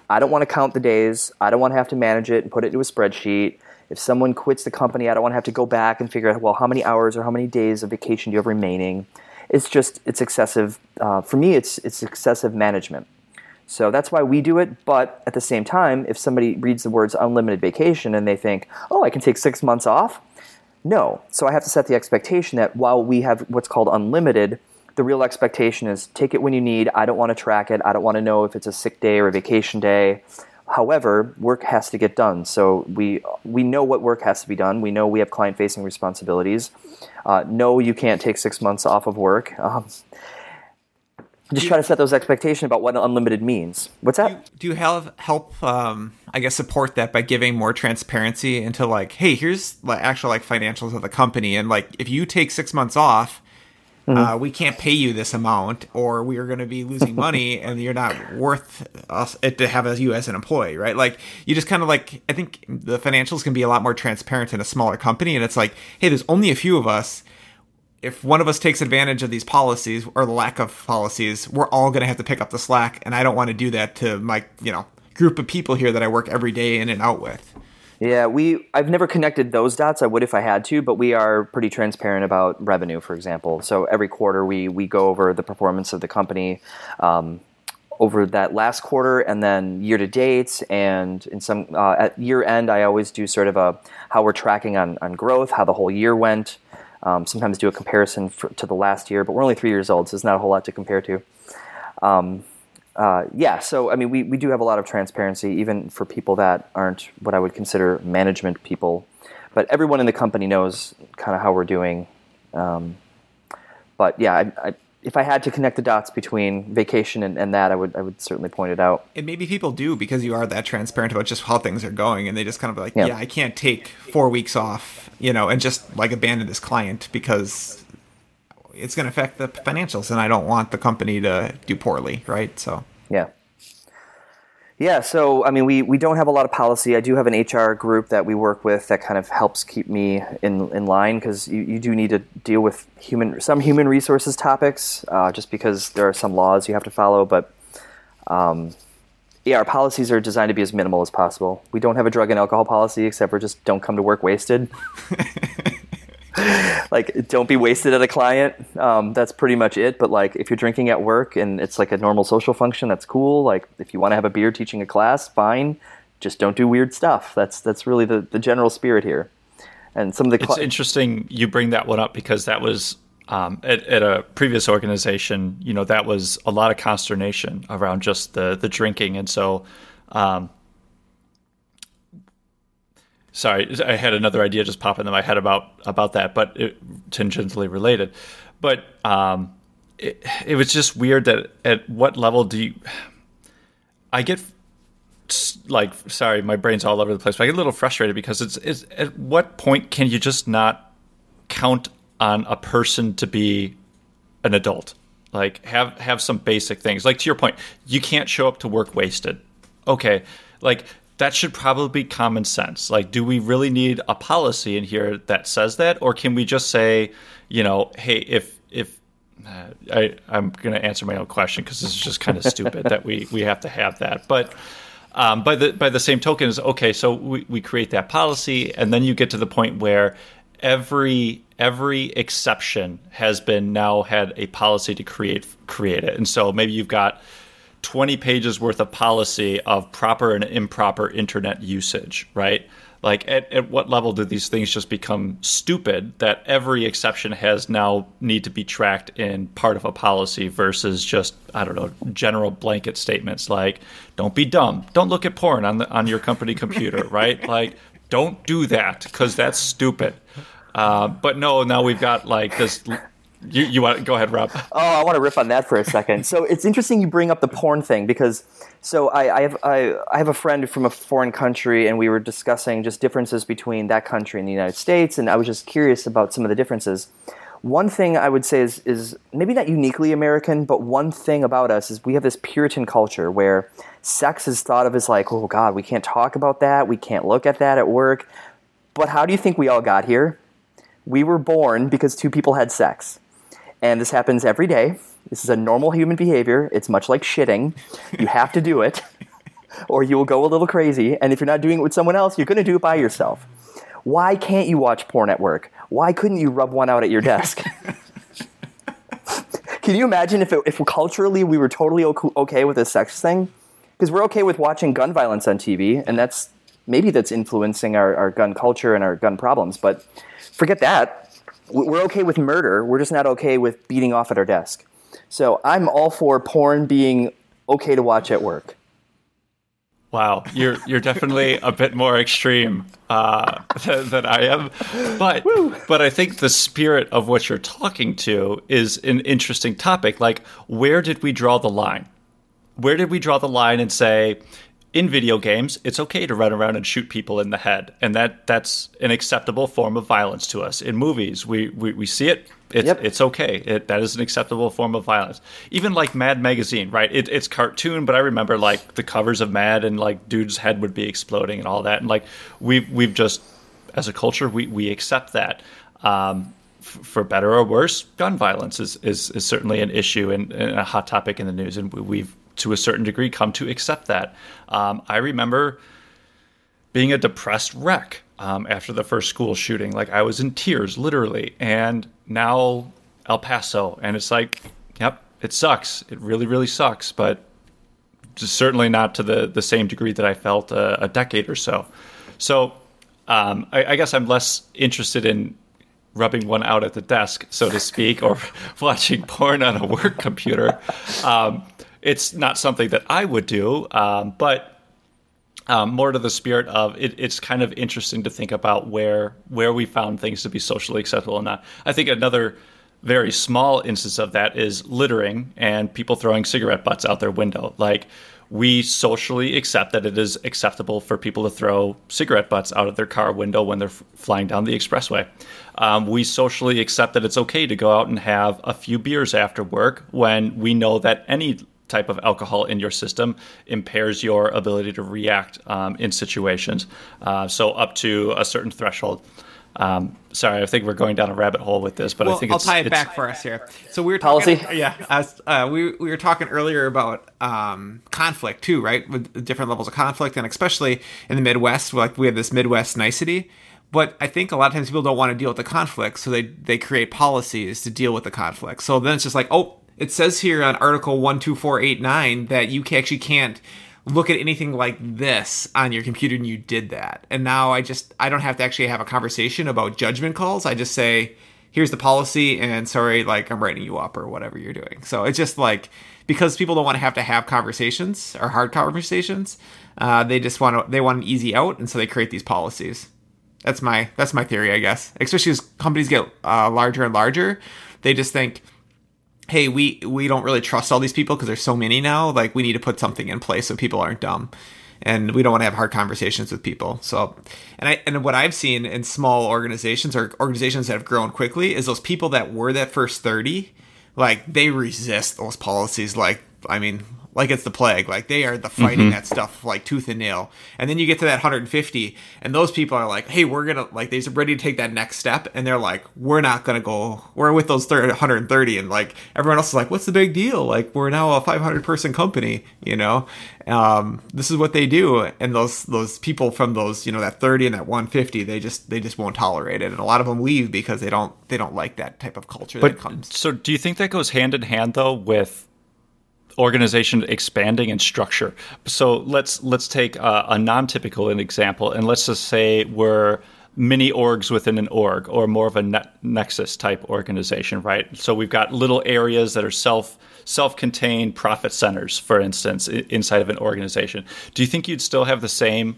I don't want to count the days. I don't want to have to manage it and put it into a spreadsheet. If someone quits the company, I don't want to have to go back and figure out, well, how many hours or how many days of vacation do you have remaining? It's just, it's excessive. Uh, for me, it's, it's excessive management. So that's why we do it. But at the same time, if somebody reads the words unlimited vacation and they think, oh, I can take six months off, no. So I have to set the expectation that while we have what's called unlimited, the real expectation is take it when you need. I don't want to track it. I don't want to know if it's a sick day or a vacation day. However, work has to get done. So we we know what work has to be done. We know we have client facing responsibilities. Uh, no, you can't take six months off of work. Um, just try to set those expectations about what unlimited means. What's that? Do you, do you have help? Um, I guess support that by giving more transparency into like, hey, here's like actual like financials of the company, and like if you take six months off, mm-hmm. uh, we can't pay you this amount, or we are going to be losing money, and you're not worth us it to have you as an employee, right? Like you just kind of like I think the financials can be a lot more transparent in a smaller company, and it's like, hey, there's only a few of us if one of us takes advantage of these policies or the lack of policies, we're all going to have to pick up the slack. And I don't want to do that to my, you know, group of people here that I work every day in and out with. Yeah, we I've never connected those dots. I would if I had to, but we are pretty transparent about revenue, for example. So every quarter we we go over the performance of the company. Um, over that last quarter and then year to date and in some uh, at year end i always do sort of a how we're tracking on, on growth how the whole year went um, sometimes do a comparison for, to the last year, but we're only three years old, so it's not a whole lot to compare to. Um, uh, yeah, so I mean, we, we do have a lot of transparency, even for people that aren't what I would consider management people. But everyone in the company knows kind of how we're doing. Um, but yeah, I, I, if I had to connect the dots between vacation and, and, that, I would I would certainly point it out. And maybe people do because you are that transparent about just how things are going, and they just kind of like, yeah, yeah I can't take four weeks off, you know, and just like abandon this client because it's going to affect the financials, and I don't want the company to do poorly, right? So yeah. Yeah, so I mean, we, we don't have a lot of policy. I do have an HR group that we work with that kind of helps keep me in, in line because you, you do need to deal with human some human resources topics uh, just because there are some laws you have to follow. But um, yeah, our policies are designed to be as minimal as possible. We don't have a drug and alcohol policy except for just don't come to work wasted. like don't be wasted at a client. Um, that's pretty much it. But like if you're drinking at work and it's like a normal social function, that's cool. Like if you want to have a beer teaching a class, fine. Just don't do weird stuff. That's that's really the, the general spirit here. And some of the cl- it's interesting you bring that one up because that was um, at, at, a previous organization. You know that was a lot of consternation around just the the drinking, and so. Um, sorry, I had another idea just pop into my head about about that, but it, tangentially related. But um, it, it was just weird that at what level do you? I get like sorry, my brain's all over the place. But I get a little frustrated because it's, it's at what point can you just not count on a person to be an adult? Like have have some basic things. Like to your point, you can't show up to work wasted. Okay, like that should probably be common sense. Like, do we really need a policy in here that says that, or can we just say, you know, hey, if if uh, I I'm going to answer my own question because this is just kind of stupid that we we have to have that, but. Um, by the by the same token is okay. So we, we create that policy, and then you get to the point where every every exception has been now had a policy to create create it, and so maybe you've got 20 pages worth of policy of proper and improper internet usage, right? Like, at, at what level do these things just become stupid that every exception has now need to be tracked in part of a policy versus just, I don't know, general blanket statements like, don't be dumb, don't look at porn on, the, on your company computer, right? Like, don't do that because that's stupid. Uh, but no, now we've got like this you, you want go ahead, Robb? Oh, I want to riff on that for a second. so it's interesting you bring up the porn thing because so I, I have I, I, have a friend from a foreign country and we were discussing just differences between that country and the United States and I was just curious about some of the differences. One thing I would say is is maybe not uniquely American, but one thing about us is we have this Puritan culture where sex is thought of as like, oh God, we can't talk about that, we can't look at that at work. But how do you think we all got here? We were born because two people had sex and this happens every day. This is a normal human behavior. It's much like shitting. You have to do it, or you will go a little crazy. And if you're not doing it with someone else, you're going to do it by yourself. Why can't you watch porn at work? Why couldn't you rub one out at your desk? Can you imagine if, it, if culturally we were totally okay with this sex thing? Because we're okay with watching gun violence on TV, and that's maybe that's influencing our, our gun culture and our gun problems. But forget that we're okay with murder. We're just not okay with beating off at our desk. So I'm all for porn being okay to watch at work. Wow, you're you're definitely a bit more extreme uh, than, than, I am, but Woo. but I think the spirit of what you're talking to is an interesting topic. Like, where did we draw the line? Where did we draw the line and say in video games, it's okay to run around and shoot people in the head, and that that's an acceptable form of violence to us. In movies, we we, we see it. It's yep. it's okay. It, that is an acceptable form of violence. Even like Mad magazine, right? It, it's cartoon, but I remember like the covers of Mad and like dude's head would be exploding and all that, and like we've we've just as a culture we we accept that. Um, for better or worse, gun violence is, is, is certainly an issue and, and, a hot topic in the news, and we've to a certain degree come to accept that. Um, I remember being a depressed wreck um, after the first school shooting. Like I was in tears, literally. And now El Paso, and it's like, yep, it sucks. It really, really sucks. But certainly not to the the same degree that I felt a, decade or so. So um, I, I guess I'm less interested in rubbing one out at the desk, so to speak, or watching porn on a work computer. Um, it's not something that I would do, um, but um, more to the spirit of it, it's kind of interesting to think about where where we found things to be socially acceptable and not. I think another very small instance of that is littering and people throwing cigarette butts out their window. Like we socially accept that it is acceptable for people to throw cigarette butts out of their car window when they're f- flying down the expressway. Um, we socially accept that it's okay to go out and have a few beers after work when we know that any type of alcohol in your system impairs your ability to react um, in situations. Uh, so up to a certain threshold. Um, sorry, I think we're going down a rabbit hole with this, but well, I think I'll tie it it's, back for us here. So we were Policy? talking, yeah. As, uh, we we were talking earlier about um, conflict too, right? With different levels of conflict, and especially in the Midwest, like we have this Midwest nicety. But I think a lot of times people don't want to deal with the conflict, so they they create policies to deal with the conflict. So then it's just like, oh, it says here on Article one two four eight nine that you actually can't look at anything like this on your computer and you did that. And now i just i don't have to actually have a conversation about judgment calls. I just say here's the policy and sorry like i'm writing you up or whatever you're doing. So it's just like because people don't want to have to have conversations or hard conversations uh, they just want to they want an easy out and so they create these policies. That's my that's my theory i guess. Especially as companies get uh, larger and larger they just think hey, we we don't really trust all these people because there's so many now. Like we need to put something in place so people aren't dumb, and we don't want to have hard conversations with people. So, and I and what I've seen in small organizations or organizations that have grown quickly is those people that were that first thirty, like they resist those policies. Like I mean, like it's the plague. Like they are the fighting Mm-hmm. that stuff like tooth and nail. And then you get to that 150, and those people are like, "Hey, we're gonna like they're ready to take that next step," and they're like, "We're not gonna go. We're with those 30, 130." And like everyone else is like, "What's the big deal? Like we're now a 500 person company, you know." Um, this is what they do, and those those people from those you know that 30 and that 150, they just they just won't tolerate it, and a lot of them leave because they don't they don't like that type of culture that But comes. so, do you think that goes hand in hand though with organization expanding and structure? So let's let's take a, a non-typical example, and let's just say we're mini orgs within an org, or more of a ne- nexus type organization, right? So we've got little areas that are self self-contained profit centers, for instance, i- inside of an organization. Do you think you'd still have the same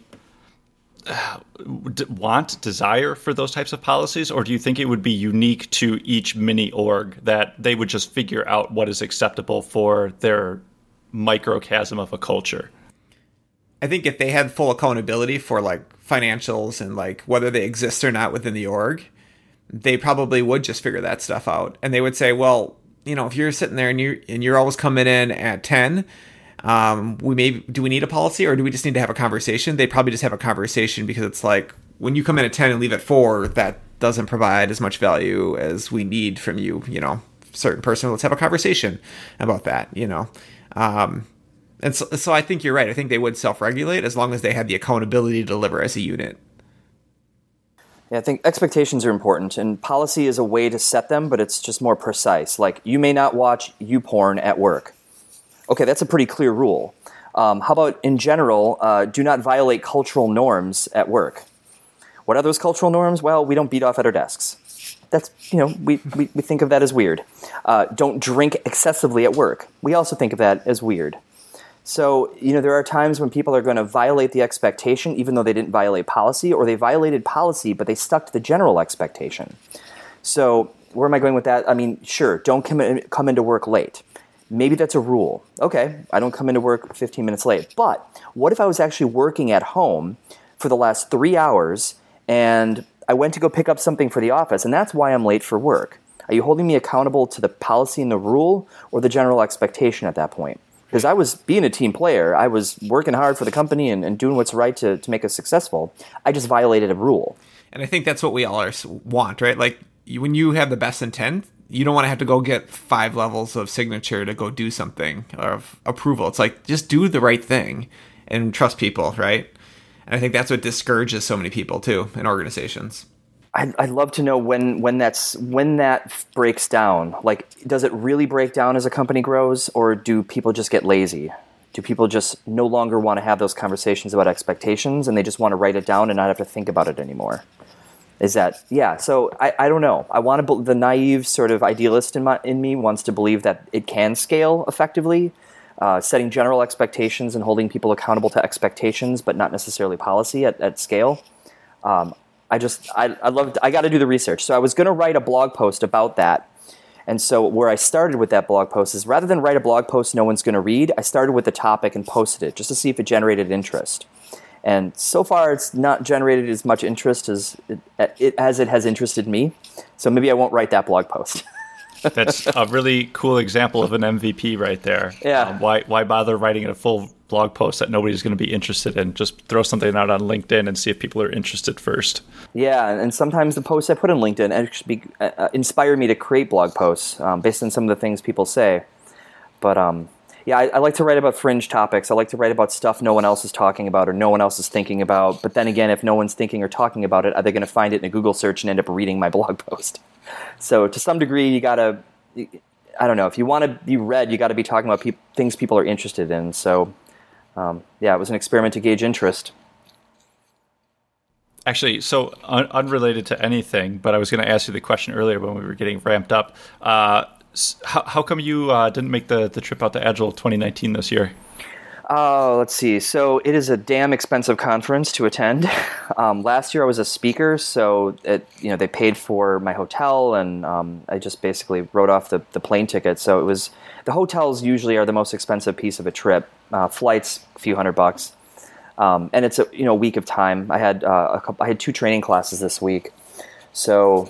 want, desire for those types of policies, or do you think it would be unique to each mini org that they would just figure out what is acceptable for their microcosm of a culture? I think if they had full accountability for like financials and like whether they exist or not within the org, they probably would just figure that stuff out. And they would say, well, you know, if you're sitting there and you and you're always coming in at ten, um, we may do we need a policy or do we just need to have a conversation? They'd probably just have a conversation because it's like when you come in at ten and leave at four, that doesn't provide as much value as we need from you. You know, certain person. Let's have a conversation about that. You know. Um, and so, so I think you're right. I think they would self-regulate as long as they had the accountability to deliver as a unit. Yeah, I think expectations are important, and policy is a way to set them, but it's just more precise. Like, you may not watch you porn at work. Okay, that's a pretty clear rule. Um, how about in general, uh, do not violate cultural norms at work? What are those cultural norms? Well, we don't beat off at our desks. That's, you know, we, we, we think of that as weird. Uh, don't drink excessively at work. We also think of that as weird. So, you know, there are times when people are going to violate the expectation, even though they didn't violate policy, or they violated policy, but they stuck to the general expectation. So, where am I going with that? I mean, sure, don't come, in, come into work late. Maybe that's a rule. Okay, I don't come into work 15 minutes late. But what if I was actually working at home for the last three hours and I went to go pick up something for the office, and that's why I'm late for work? Are you holding me accountable to the policy and the rule or the general expectation at that point? Because I was being a team player, I was working hard for the company and, and doing what's right to, to make us successful. I just violated a rule. And I think that's what we all are, want, right? Like when you have the best intent, you don't want to have to go get five levels of signature to go do something or of approval. It's like just do the right thing and trust people, right? And I think that's what discourages so many people too in organizations. I'd, I'd love to know when when that's when that breaks down. Like, does it really break down as a company grows, or do people just get lazy? Do people just no longer want to have those conversations about expectations, and they just want to write it down and not have to think about it anymore? Is that yeah? So I, I don't know. I want to the naive sort of idealist in my in me wants to believe that it can scale effectively, uh, setting general expectations and holding people accountable to expectations, but not necessarily policy at, at scale. Um, I just I I love I got to do the research. So I was going to write a blog post about that. And so where I started with that blog post is rather than write a blog post no one's going to read, I started with the topic and posted it just to see if it generated interest. And so far it's not generated as much interest as it, it as it has interested me. So maybe I won't write that blog post. That's a really cool example of an MVP right there. Yeah. Um, why why bother writing a full blog post that nobody's going to be interested in. Just throw something out on LinkedIn and see if people are interested first. Yeah, and sometimes the posts I put on LinkedIn actually uh, uh, inspire me to create blog posts um, based on some of the things people say. But um, yeah, I, I, like to write about fringe topics. I like to write about stuff no one else is talking about or no one else is thinking about. But then again, if no one's thinking or talking about it, are they going to find it in a Google search and end up reading my blog post? So to some degree, you got to, I don't know, if you want to be read, you got to be talking about pe- things people are interested in. So um, yeah, it was an experiment to gauge interest. Actually, so un- unrelated to anything, but I was going to ask you the question earlier when we were getting ramped up. Uh, how, how come you uh, didn't make the, the trip out to Agile 2019 this year? Oh, let's see. So it is a damn expensive conference to attend. Um, last year I was a speaker, so it, you know they paid for my hotel, and um, I just basically wrote off the, the plane ticket. So it was the hotels usually are the most expensive piece of a trip. Uh, flights, a few hundred bucks, um, and it's a you know week of time. I had uh, a couple, I had two training classes this week, so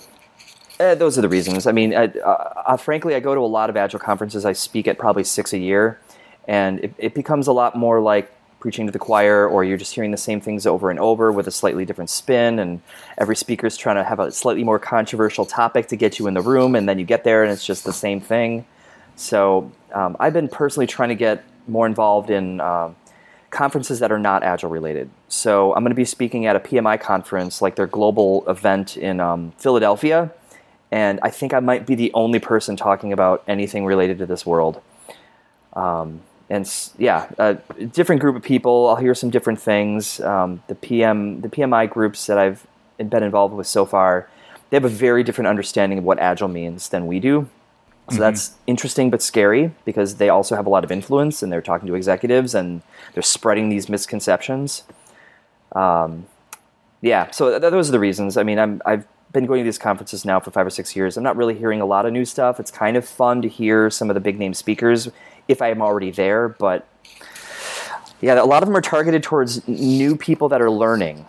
eh, those are the reasons. I mean, uh, uh, frankly, I go to a lot of Agile conferences. I speak at probably six a year, and it, it, becomes a lot more like preaching to the choir, or you're just hearing the same things over and over with a slightly different spin. And every speaker is trying to have a slightly more controversial topic to get you in the room, and then you get there and it's just the same thing. So um, I've been personally trying to get more involved in. Uh, conferences that are not agile related. So I'm going to be speaking at a PMI conference, like their global event in um, Philadelphia and I think I might be the only person talking about anything related to this world. Um, and yeah, a different group of people. I'll hear some different things. Um, the PM, the PMI groups that I've been involved with so far, they have a very different understanding of what agile means than we do. So mm-hmm. that's interesting but scary because they also have a lot of influence and they're talking to executives and they're spreading these misconceptions. Um, yeah, so th- those are the reasons. I mean, I'm, I've been going to these conferences now for five or six years. I'm not really hearing a lot of new stuff. It's kind of fun to hear some of the big name speakers if I am already there, but yeah, a lot of them are targeted towards new people that are learning.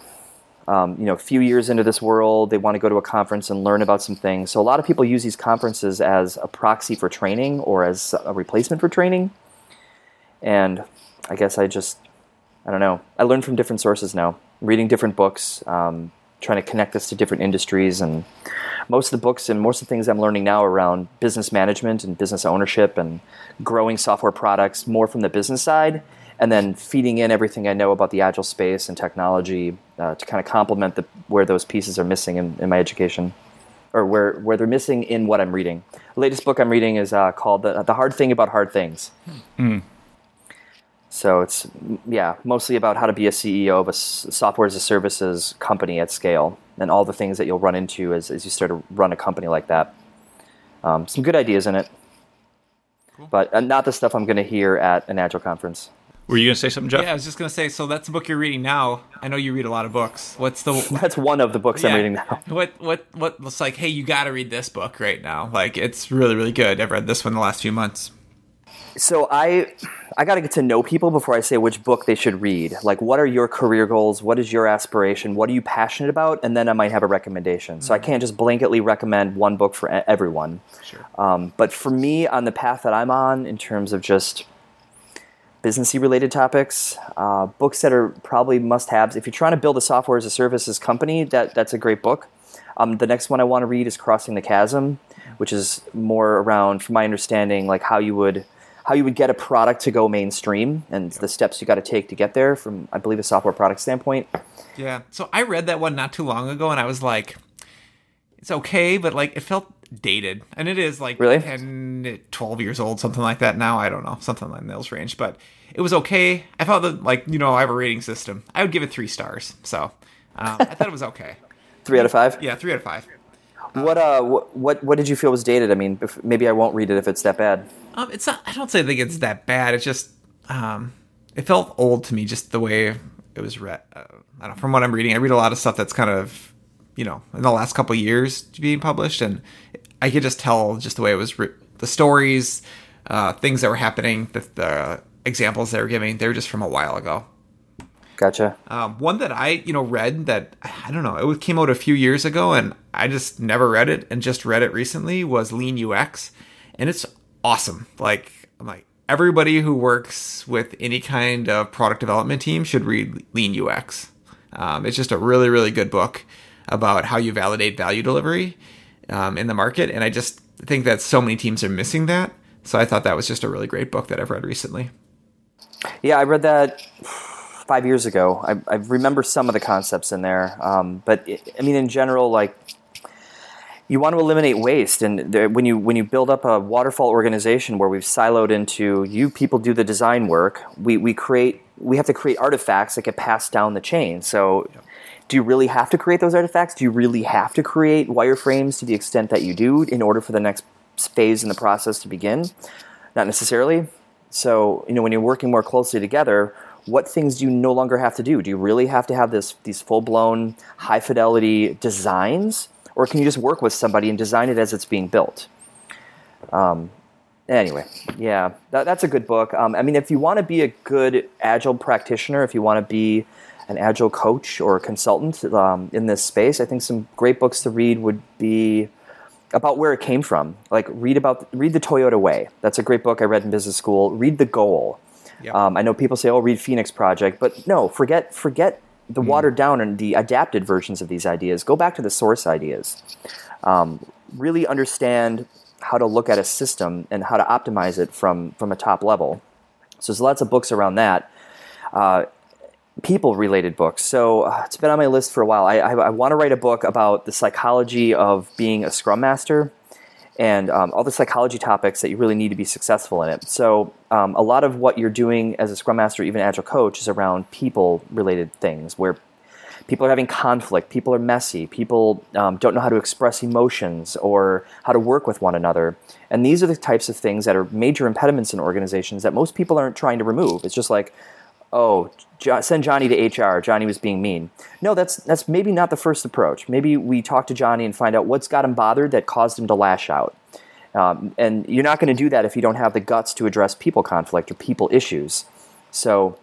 Um, you know, a few years into this world, they want to go to a conference and learn about some things. So a lot of people use these conferences as a proxy for training or as a replacement for training. And I guess I just, I don't know. I learn from different sources now, reading different books, um, trying to connect us to different industries. And most of the books and most of the things I'm learning now around business management and business ownership and growing software products more from the business side, and then feeding in everything I know about the agile space and technology uh, to kind of complement the, where those pieces are missing in, in, my education. Or where, where they're missing in what I'm reading. The latest book I'm reading is uh, called the, the Hard Thing About Hard Things. Mm. So it's yeah, mostly about how to be a CEO of a software as a services company at scale, and all the things that you'll run into as, as you start to run a company like that. Um, some good ideas in it, cool. but uh, not the stuff I'm going to hear at an Agile conference. Were you going to say something, Jeff? Yeah, I was just going to say. So that's the book you're reading now. I know you read a lot of books. What's the? that's one of the books yeah. I'm reading now. What what what looks like? Hey, you got to read this book right now. Like it's really really good. I've read this one the last few months so I I got to get to know people before I say which book they should read. Like, what are your career goals? What is your aspiration? What are you passionate about? And then I might have a recommendation. So mm-hmm. I can't just blanketly recommend one book for everyone. Sure. Um, but for me, on the path that I'm on, in terms of just businessy related topics, uh, books that are probably must haves. If you're trying to build a software as a services company, that that's a great book. Um, the next one I want to read is Crossing the Chasm, which is more around, from my understanding, like how you would how you would get a product to go mainstream and the steps you got to take to get there from I believe a software product standpoint. Yeah. So I read that one not too long ago and I was like it's okay, but like it felt dated. And it is like really? 10 12 years old, something like that now, I don't know, something like those range, but it was okay. I thought that like, you know, I have a rating system. I would give it 3 stars. So, um, I thought it was okay. 3 out of 5? Yeah, 3 out of 5. What uh what, what what did you feel was dated? I mean, if, maybe I won't read it if it's that bad. Um, it's not. I don't say think it's that bad. It's just um, it felt old to me, just the way it was read. Uh, I don't. From what I'm reading, I read a lot of stuff that's kind of you know in the last couple years being published, and I could just tell just the way it was re- the stories, uh, things that were happening, the, the examples they were giving. They were just from a while ago. Gotcha. Um, one that I, you know, read that I don't know, it came out a few years ago, and I just never read it, and just read it recently was Lean UX, and it's awesome. Like I'm like, everybody who works with any kind of product development team should read Lean UX. Um, it's just a really, really good book about how you validate value delivery um, in the market. And I just think that so many teams are missing that. So I thought that was just a really great book that I've read recently. Yeah, I read that five years ago. I, I remember some of the concepts in there. Um, but I mean, in general, like you want to eliminate waste. And there, when you when you build up a waterfall organization where we've siloed into you people do the design work we, we create we have to create artifacts that get passed down the chain. So do you really have to create those artifacts? Do you really have to create wireframes to the extent that you do in order for the next phase in the process to begin? Not necessarily. So you know when you're working more closely together what things do you no longer have to do? Do you really have to have this these full-blown high fidelity designs or can you just work with somebody and design it as it's being built? Um, anyway, yeah, that, that's a good book. Um, I mean, if you want to be a good agile practitioner, if you want to be an agile coach or a consultant um, in this space, I think some great books to read would be about where it came from. Like read about read the Toyota Way. That's a great book I read in business school. Read the Goal. Yep. Um, I know people say, "Oh, read Phoenix Project," but no, forget forget the mm. watered down and the adapted versions of these ideas. Go back to the source ideas. Um, really understand how to look at a system and how to optimize it from from a top level. So there's lots of books around that. Uh, people related books. So uh, it's been on my list for a while. I, I, I want to write a book about the psychology of being a scrum master and um, all the psychology topics that you really need to be successful in it. So, um, a lot of what you're doing as a Scrum Master, even Agile Coach, is around people related things where people are having conflict, people are messy, people um, don't know how to express emotions or how to work with one another. And these are the types of things that are major impediments in organizations that most people aren't trying to remove. It's just like, oh, send Johnny to HR. Johnny was being mean. No, that's that's maybe not the first approach. Maybe we talk to Johnny and find out what's got him bothered that caused him to lash out. Um, and you're not going to do that if you don't have the guts to address people conflict or people issues. So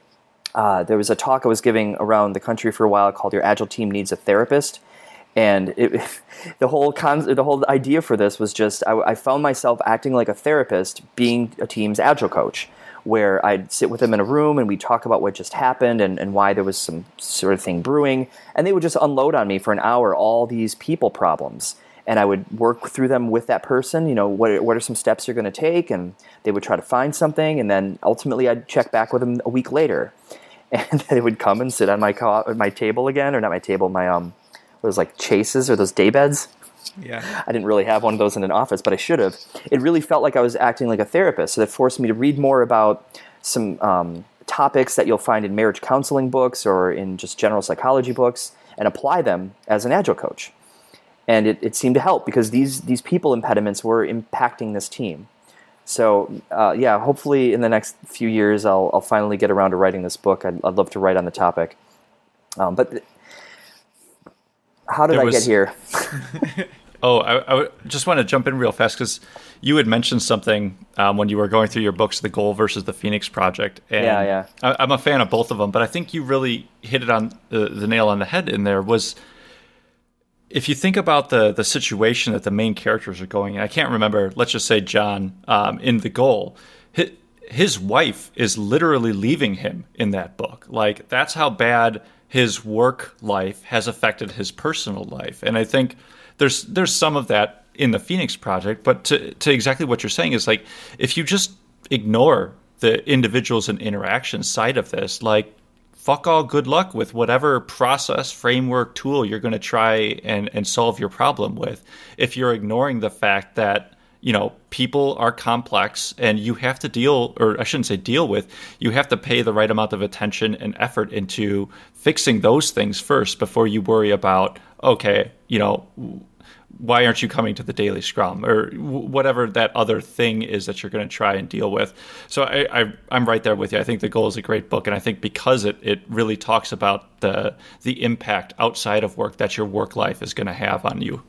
uh, there was a talk I was giving around the country for a while called "Your Agile Team Needs a Therapist." And it, the whole con- the whole idea for this was just I, I found myself acting like a therapist, being a team's agile coach where I'd sit with them in a room and we'd talk about what just happened and, and why there was some sort of thing brewing. And they would just unload on me for an hour all these people problems. And I would work through them with that person. You know, what, what are some steps you're going to take? And they would try to find something. And then ultimately, I'd check back with them a week later. And they would come and sit on my, co- my table again, or not my table, my, um, was like chases or those day beds yeah. I didn't really have one of those in an office, but I should have. It really felt like I was acting like a therapist. So that forced me to read more about some um, topics that you'll find in marriage counseling books or in just general psychology books and apply them as an agile coach. And it, it seemed to help because these, these people impediments were impacting this team. So, uh, yeah, hopefully in the next few years, I'll, I'll finally get around to writing this book. I'd, I'd love to write on the topic. Um, but how did I was, get here? oh, I, I, just want to jump in real fast because you had mentioned something um, when you were going through your books, The Goal versus the Phoenix Project. And yeah, yeah. I, am a fan of both of them, but I think you really hit it on the, the nail on the head in there was if you think about the the situation that the main characters are going in, I can't remember. Let's just say John um, in the goal. His, his wife is literally leaving him in that book. Like that's how bad his work life has affected his personal life. And I think there's there's some of that in the Phoenix project, but to to exactly what you're saying is like if you just ignore the individuals and interaction side of this, like fuck all good luck with whatever process, framework, tool you're going to try and, and solve your problem with. If you're ignoring the fact that you know, people are complex and you have to deal, or I shouldn't say deal with, you have to pay the right amount of attention and effort into fixing those things first before you worry about, okay, you know, why aren't you coming to the daily scrum or whatever that other thing is that you're going to try and deal with. So I, i'm right there with you. I think the goal is a great book and i think because it, it really talks about the the impact outside of work that your work life is going to have on you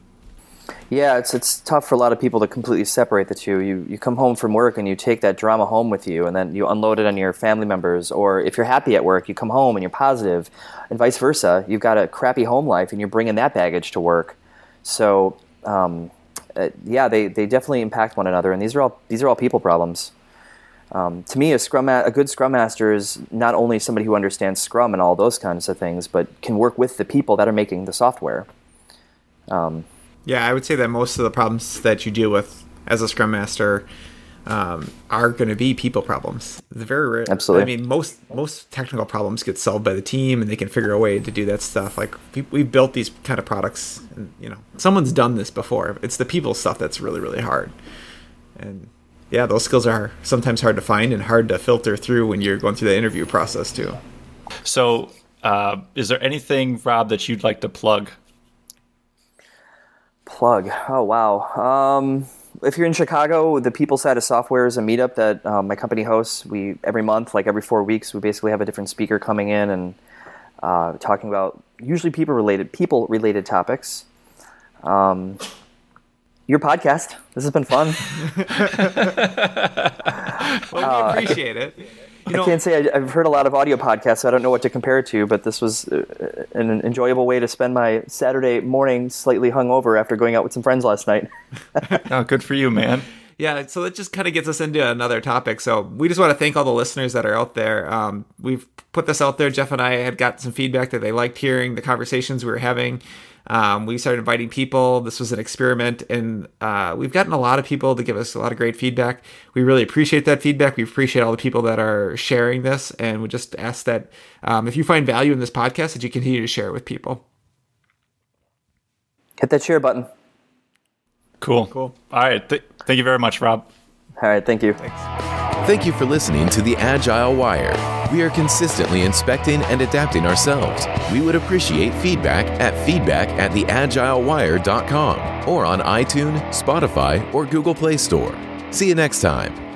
yeah, it's it's tough for a lot of people to completely separate the two. You you come home from work and you take that drama home with you, and then you unload it on your family members. Or if you're happy at work, you come home and you're positive, and vice versa. You've got a crappy home life and you're bringing that baggage to work. So um, uh, yeah, they, they definitely impact one another, and these are all these are all people problems. Um, to me, a scrum ma- a good scrum master is not only somebody who understands Scrum and all those kinds of things, but can work with the people that are making the software. Um, yeah, I would say that most of the problems that you deal with as a scrum master um, are going to be people problems. The very rare. Absolutely. I mean, most most technical problems get solved by the team, and they can figure a way to do that stuff. Like we, we've built these kind of products, and you know, someone's done this before. It's the people stuff that's really really hard, and yeah, those skills are sometimes hard to find and hard to filter through when you're going through the interview process too. So, uh, is there anything, Robb, that you'd like to plug? Plug. Oh wow. Um, if you're in Chicago, the People Side of Software is a meetup that um, my company hosts. We every month, like every four weeks, we basically have a different speaker coming in and uh, talking about usually people related people related topics. Um, your podcast. This has been fun. well, we appreciate it. You know, I can't say I, have heard a lot of audio podcasts, so I don't know what to compare it to, but this was uh, an enjoyable way to spend my Saturday morning slightly hungover after going out with some friends last night. oh, good for you, man. Yeah, so that just kind of gets us into another topic. So we just want to thank all the listeners that are out there. Um, we've put this out there. Jeff and I had got some feedback that they liked hearing the conversations we were having. Um, we started inviting people. This was an experiment, and uh, we've gotten a lot of people to give us a lot of great feedback. We really appreciate that feedback. We appreciate all the people that are sharing this, and we just ask that um, if you find value in this podcast, that you continue to share it with people. Hit that share button. Cool. Cool. All right. Th- thank you very much, Robb. All right. Thank you. Thanks. Thank you for listening to the Agile Wire. We are consistently inspecting and adapting ourselves. We would appreciate feedback at feedback at theagilewire.com or on iTunes, Spotify, or Google Play Store. See you next time.